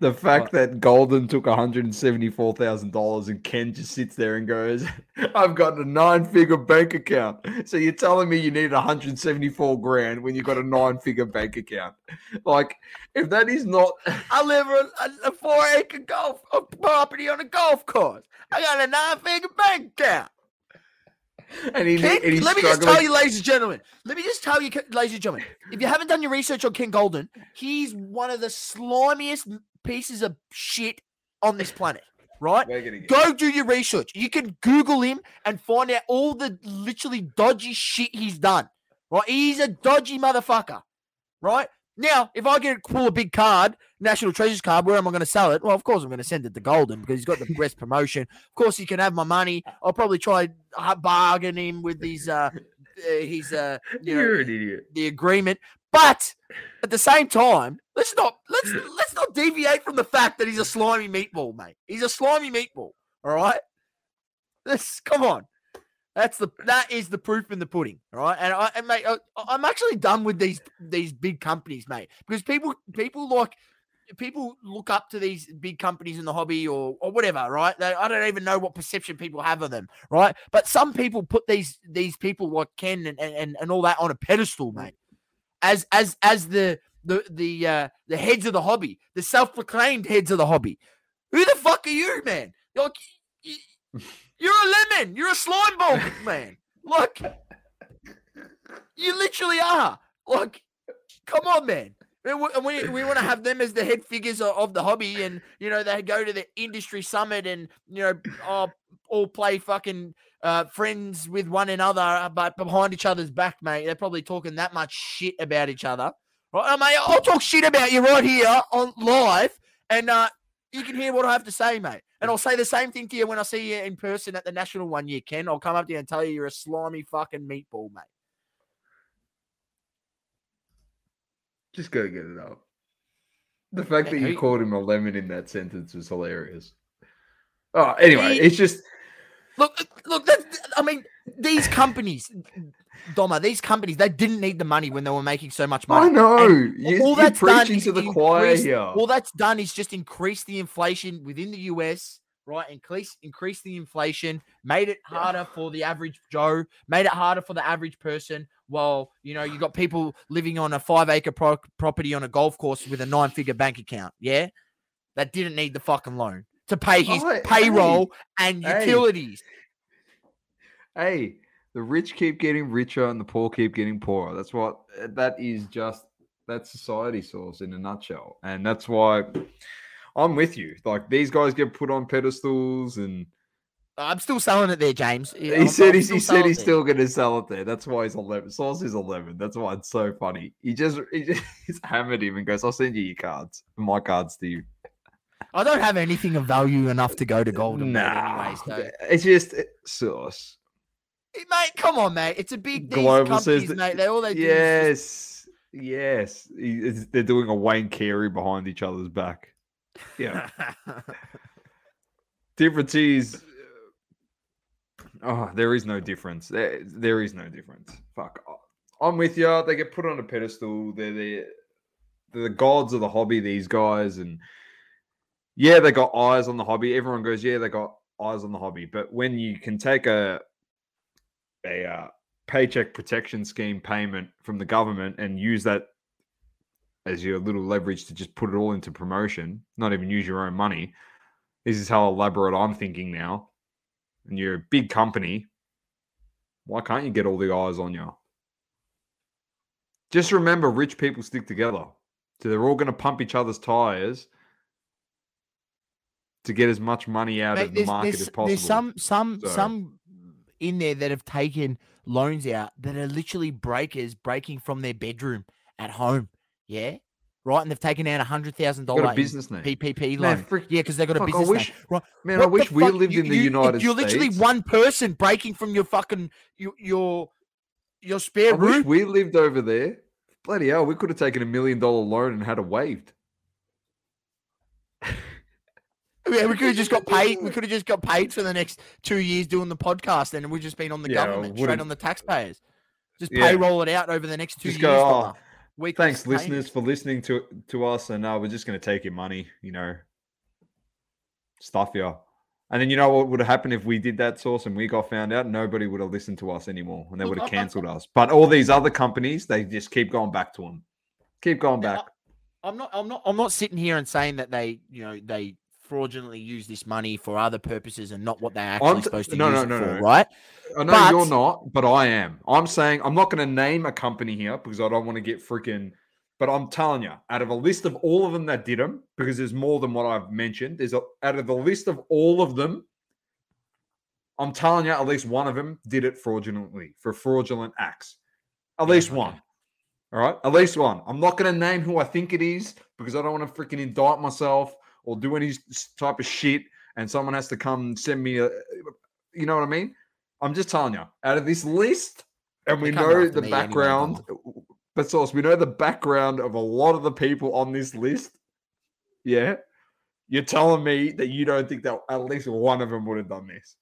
A: The fact
B: What?
A: that Goldin took $174,000 and Ken just sits there and goes, I've got a nine figure bank account. So you're telling me you need 174 grand when you've got a nine figure bank account. Like, if that is not,
B: I live on a, a four acre golf a property on a golf course. I got a nine figure bank account.
A: And, he,
B: Ken,
A: and
B: let me just tell you, ladies and gentlemen. Let me just tell you, ladies and gentlemen. If you haven't done your research on Ken Goldin, he's one of the slimiest pieces of shit on this planet. Right?
A: We're gonna get-
B: Go do your research. You can Google him and find out all the literally dodgy shit he's done. Right? He's a dodgy motherfucker. Right? Now, if I get pull a big card, National Treasures card, where am I going to sell it? Well, of course, I'm going to send it to Goldin because he's got the best promotion. Of course, he can have my money. I'll probably try uh, bargain him with these, uh, uh, his, uh, you
A: You're an idiot.
B: the agreement. But at the same time, let's not let's let's not deviate from the fact that he's a slimy meatball, mate. He's a slimy meatball. All right. Let's come on. That's the that is the proof in the pudding, right? And I and mate, I, I'm actually done with these these big companies, mate, because people people like people look up to these big companies in the hobby or or whatever, right? They, I don't even know what perception people have of them, right? But some people put these these people like Ken and and, and all that on a pedestal, mate, as as as the the the uh, the heads of the hobby, the self-proclaimed heads of the hobby. Who the fuck are you, man? Like, you're a lemon. You're a slime ball, man. Like, you literally are. Like, come on, man. And we, we, want to have them as the head figures of, of the hobby, and you know they go to the industry summit, and you know all, all play fucking uh, friends with one another, uh, but behind each other's back, mate. They're probably talking that much shit about each other. Right, uh, mate, I'll talk shit about you right here on live, and uh, you can hear what I have to say, mate. And I'll say the same thing to you when I see you in person at the national one year, Ken. I'll come up to you and tell you you're a slimy fucking meatball, mate.
A: Just go get it up. The fact that you called him a lemon in that sentence was hilarious. Oh, anyway, it's just
B: Look, look. That's, I mean, these companies, Doma, these companies, they didn't need the money when they were making so much money.
A: I know
B: And
A: you,
B: all that's done is
A: the choir here.
B: All that's done is just increase the inflation within the US, right? Increase increase the inflation, made it harder for the average Joe, made it harder for the average person. While you know you got people living on a five acre pro- property on a golf course with a nine figure bank account, yeah, that didn't need the fucking loan to pay his
A: Oh, hey,
B: payroll and
A: hey.
B: utilities.
A: hey, the rich keep getting richer and the poor keep getting poorer. That's what that is. Just that's society source in a nutshell, and that's why I'm with you. Like these guys get put on pedestals, and
B: I'm still selling it there, James.
A: he
B: I'm-
A: said
B: I'm
A: he's, he said he's
B: it.
A: still going to sell it there. That's why he's eleven. Sauce is eleven. That's why it's so funny. He just he just he's hammered him and goes, "I'll send you your cards, my cards to you."
B: I don't have anything of value enough to go to Goldin Mate
A: Nah,
B: anyway. So,
A: it's just uh, sauce.
B: Mate, come on, mate. It's a big these
A: Global says
B: companies,
A: that-
B: mate. They all they do just-
A: Yes, yes. He- They're doing a Wayne Carey behind each other's back. Yeah. Difference is Oh, there is no difference. There, there is no difference. Fuck. I'm with you. They get put on a pedestal. They're the they're the gods of the hobby. These guys, and yeah, they got eyes on the hobby. Everyone goes, yeah, they got eyes on the hobby. But when you can take a a uh, paycheck protection scheme payment from the government and use that as your little leverage to just put it all into promotion, not even use your own money. This is how elaborate I'm thinking now. And you're a big company. Why can't you get all the eyes on you? Just remember, rich people stick together. So they're all going to pump each other's tires to get as much money out
B: Mate,
A: of the market as possible.
B: There's some some
A: So-
B: some in there that have taken loans out that are literally breakers breaking from their bedroom at home. Yeah. Right. And they've taken out a hundred thousand dollars
A: business name.
B: PPP
A: Man,
B: loan.
A: frick-
B: yeah, because they've got a
A: fuck, I
B: business
A: wish-
B: name. Right.
A: Man, I
B: What the
A: wish we
B: fuck?
A: lived
B: You-
A: in the
B: you-
A: United
B: You're literally one person breaking from your fucking your your, your spare
A: I wish
B: room.
A: we lived over there. Bloody hell, we could have taken a million dollar loan and had it waived.
B: Yeah, we could have just got paid. We could have just got paid for the next two years doing the podcast, and we've just been on the
A: Yeah,
B: government, straight on the taxpayers. Just
A: Yeah.
B: payroll it out over the next two
A: Just
B: years.
A: go, oh. Thanks, listeners, for listening to to us, and uh, we're just going to take your money, you know, stuff you. And then you know what would have happened if we did that Sauce and we got found out? Nobody would have listened to us anymore, and they would have cancelled us. But all these other companies, they just keep going back to them, keep going back.
B: I'm not. I'm not. I'm not sitting here and saying that they, you know, they fraudulently use this money for other purposes and not what they're actually
A: t-
B: supposed to
A: no,
B: use
A: no,
B: it for,
A: no.
B: right?
A: I know you're not, but I am. I'm saying I'm not going to name a company here because I don't want to get freaking. But I'm telling you, out of a list of all of them that did them, because there's more than what I've mentioned. There's a, out of the list of all of them, I'm telling you, at least one of them did it fraudulently for fraudulent acts. At
B: Yeah,
A: least
B: okay.
A: one. All right, at least one. I'm not going to name who I think it is because I don't want to freaking indict myself or do any type of shit, and someone has to come send me a. You know what I mean? I'm just telling you, out of this list, and we know the
B: me anyway,
A: background, but Sauce, we know the background of a lot of the people on this list. Yeah, you're telling me that you don't think that at least one of them would have done this.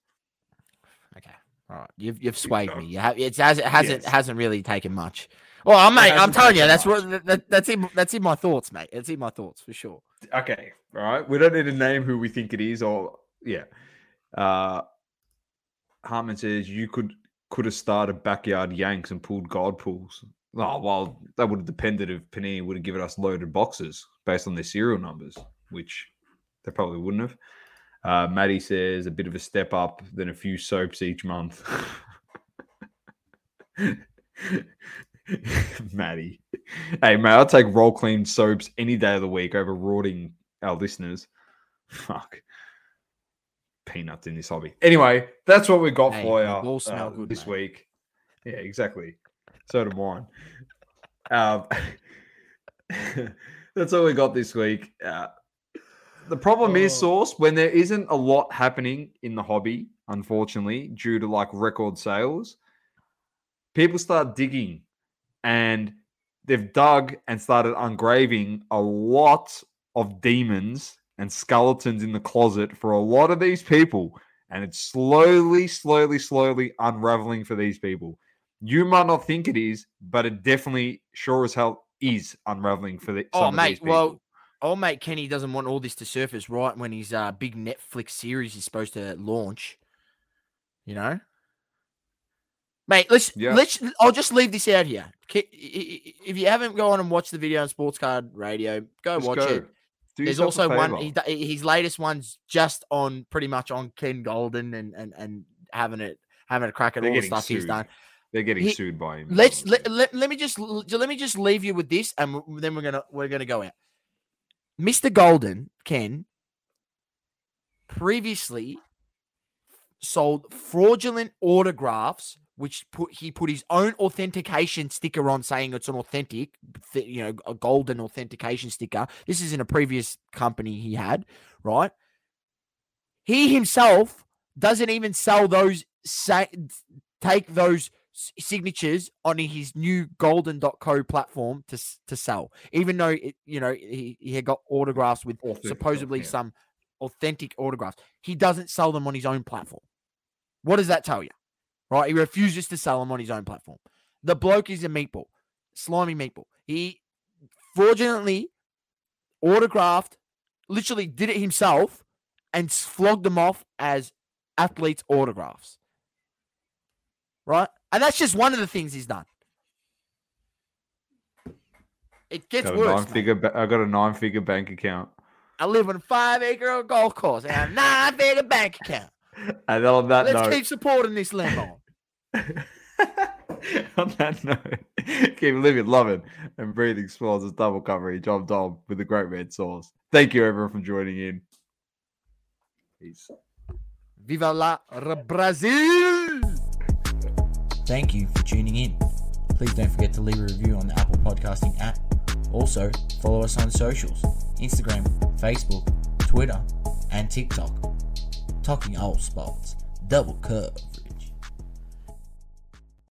B: Okay. All right. You've you've swayed me. You have, it's as it hasn't
A: Yes.
B: hasn't really taken much. Well, I'm mate. I'm telling you, that's
A: much.
B: what that, that's in that's in my thoughts, mate. It's in my thoughts for sure.
A: Okay, right. We don't need to name who we think it is, or yeah. Uh Hartman says you could could have started backyard yanks and pulled god pulls. Oh well, that would have depended if Panini would have given us loaded boxes based on their serial numbers, which they probably wouldn't have. Uh, Maddie says a bit of a step up than a few soaps each month. Maddie. Hey, mate, I'll take roll clean soaps any day of the week over rorting our listeners. Fuck. Peanuts in this hobby. Anyway, that's what we got
B: Hey,
A: for you
B: all smell
A: uh,
B: good,
A: this
B: mate.
A: week. Yeah, exactly. So do mine. Um, that's all we got this week. Uh, the problem is,
B: Oh.
A: Sauce, when there isn't a lot happening in the hobby, unfortunately, due to like record sales, people start digging and they've dug and started ungraving a lot of demons and skeletons in the closet for a lot of these people. And it's slowly, slowly, slowly unraveling for these people. You might not think it is, but it definitely, sure as hell, is unraveling for the.
B: Oh,
A: some of
B: mate,
A: these people.
B: well, old mate Kenny doesn't want all this to surface right when his uh, big Netflix series is supposed to launch. You know, mate. Let's
A: Yeah.
B: let's. I'll just leave this out here. If you haven't gone and watched the video on Sports Card Radio, go
A: Just
B: watch
A: go.
B: it.
A: Do
B: There's also one. He, his latest one's just on pretty much on Ken Goldin and and and having it having a crack at
A: They're
B: all the stuff he's done.
A: They're getting
B: He-
A: sued by him.
B: Let's let, let, let me just let me just leave you with this, and then we're gonna we're gonna go out. Mr. Goldin Ken previously sold fraudulent autographs, which put he put his own authentication sticker on, saying it's an authentic, th- you know, a Goldin authentication sticker. This is in a previous company he had, right? He himself doesn't even sell those. Sa- take those signatures on his new goldin.co platform to to sell even though it, you know he, he had got autographs with
A: Authentic,
B: supposedly
A: yeah.
B: some authentic autographs he doesn't sell them on his own platform What does that tell you? Right? He refuses to sell them on his own platform. The bloke is a meatball, slimy meatball. He fraudulently autographed, literally did it himself, and flogged them off as athletes' autographs. Right? And that's just one of the things he's done. It gets
A: Got
B: worse.
A: figure. I got a nine figure bank account.
B: I live on a five acre golf course and a nine figure bank account.
A: And on that
B: Let's
A: note,
B: keep supporting this lemon.
A: on that note, keep living, loving, and breathing smiles as double coverage. I'm Dom with the Great Red Sauce. Thank you, everyone, for joining in. Peace.
B: Viva la Brazil!
C: Thank you for tuning in. Please don't forget to leave a review on the Apple Podcasting app. Also, follow us on socials Instagram, Facebook, Twitter, and TikTok. Talking all sports, double curve.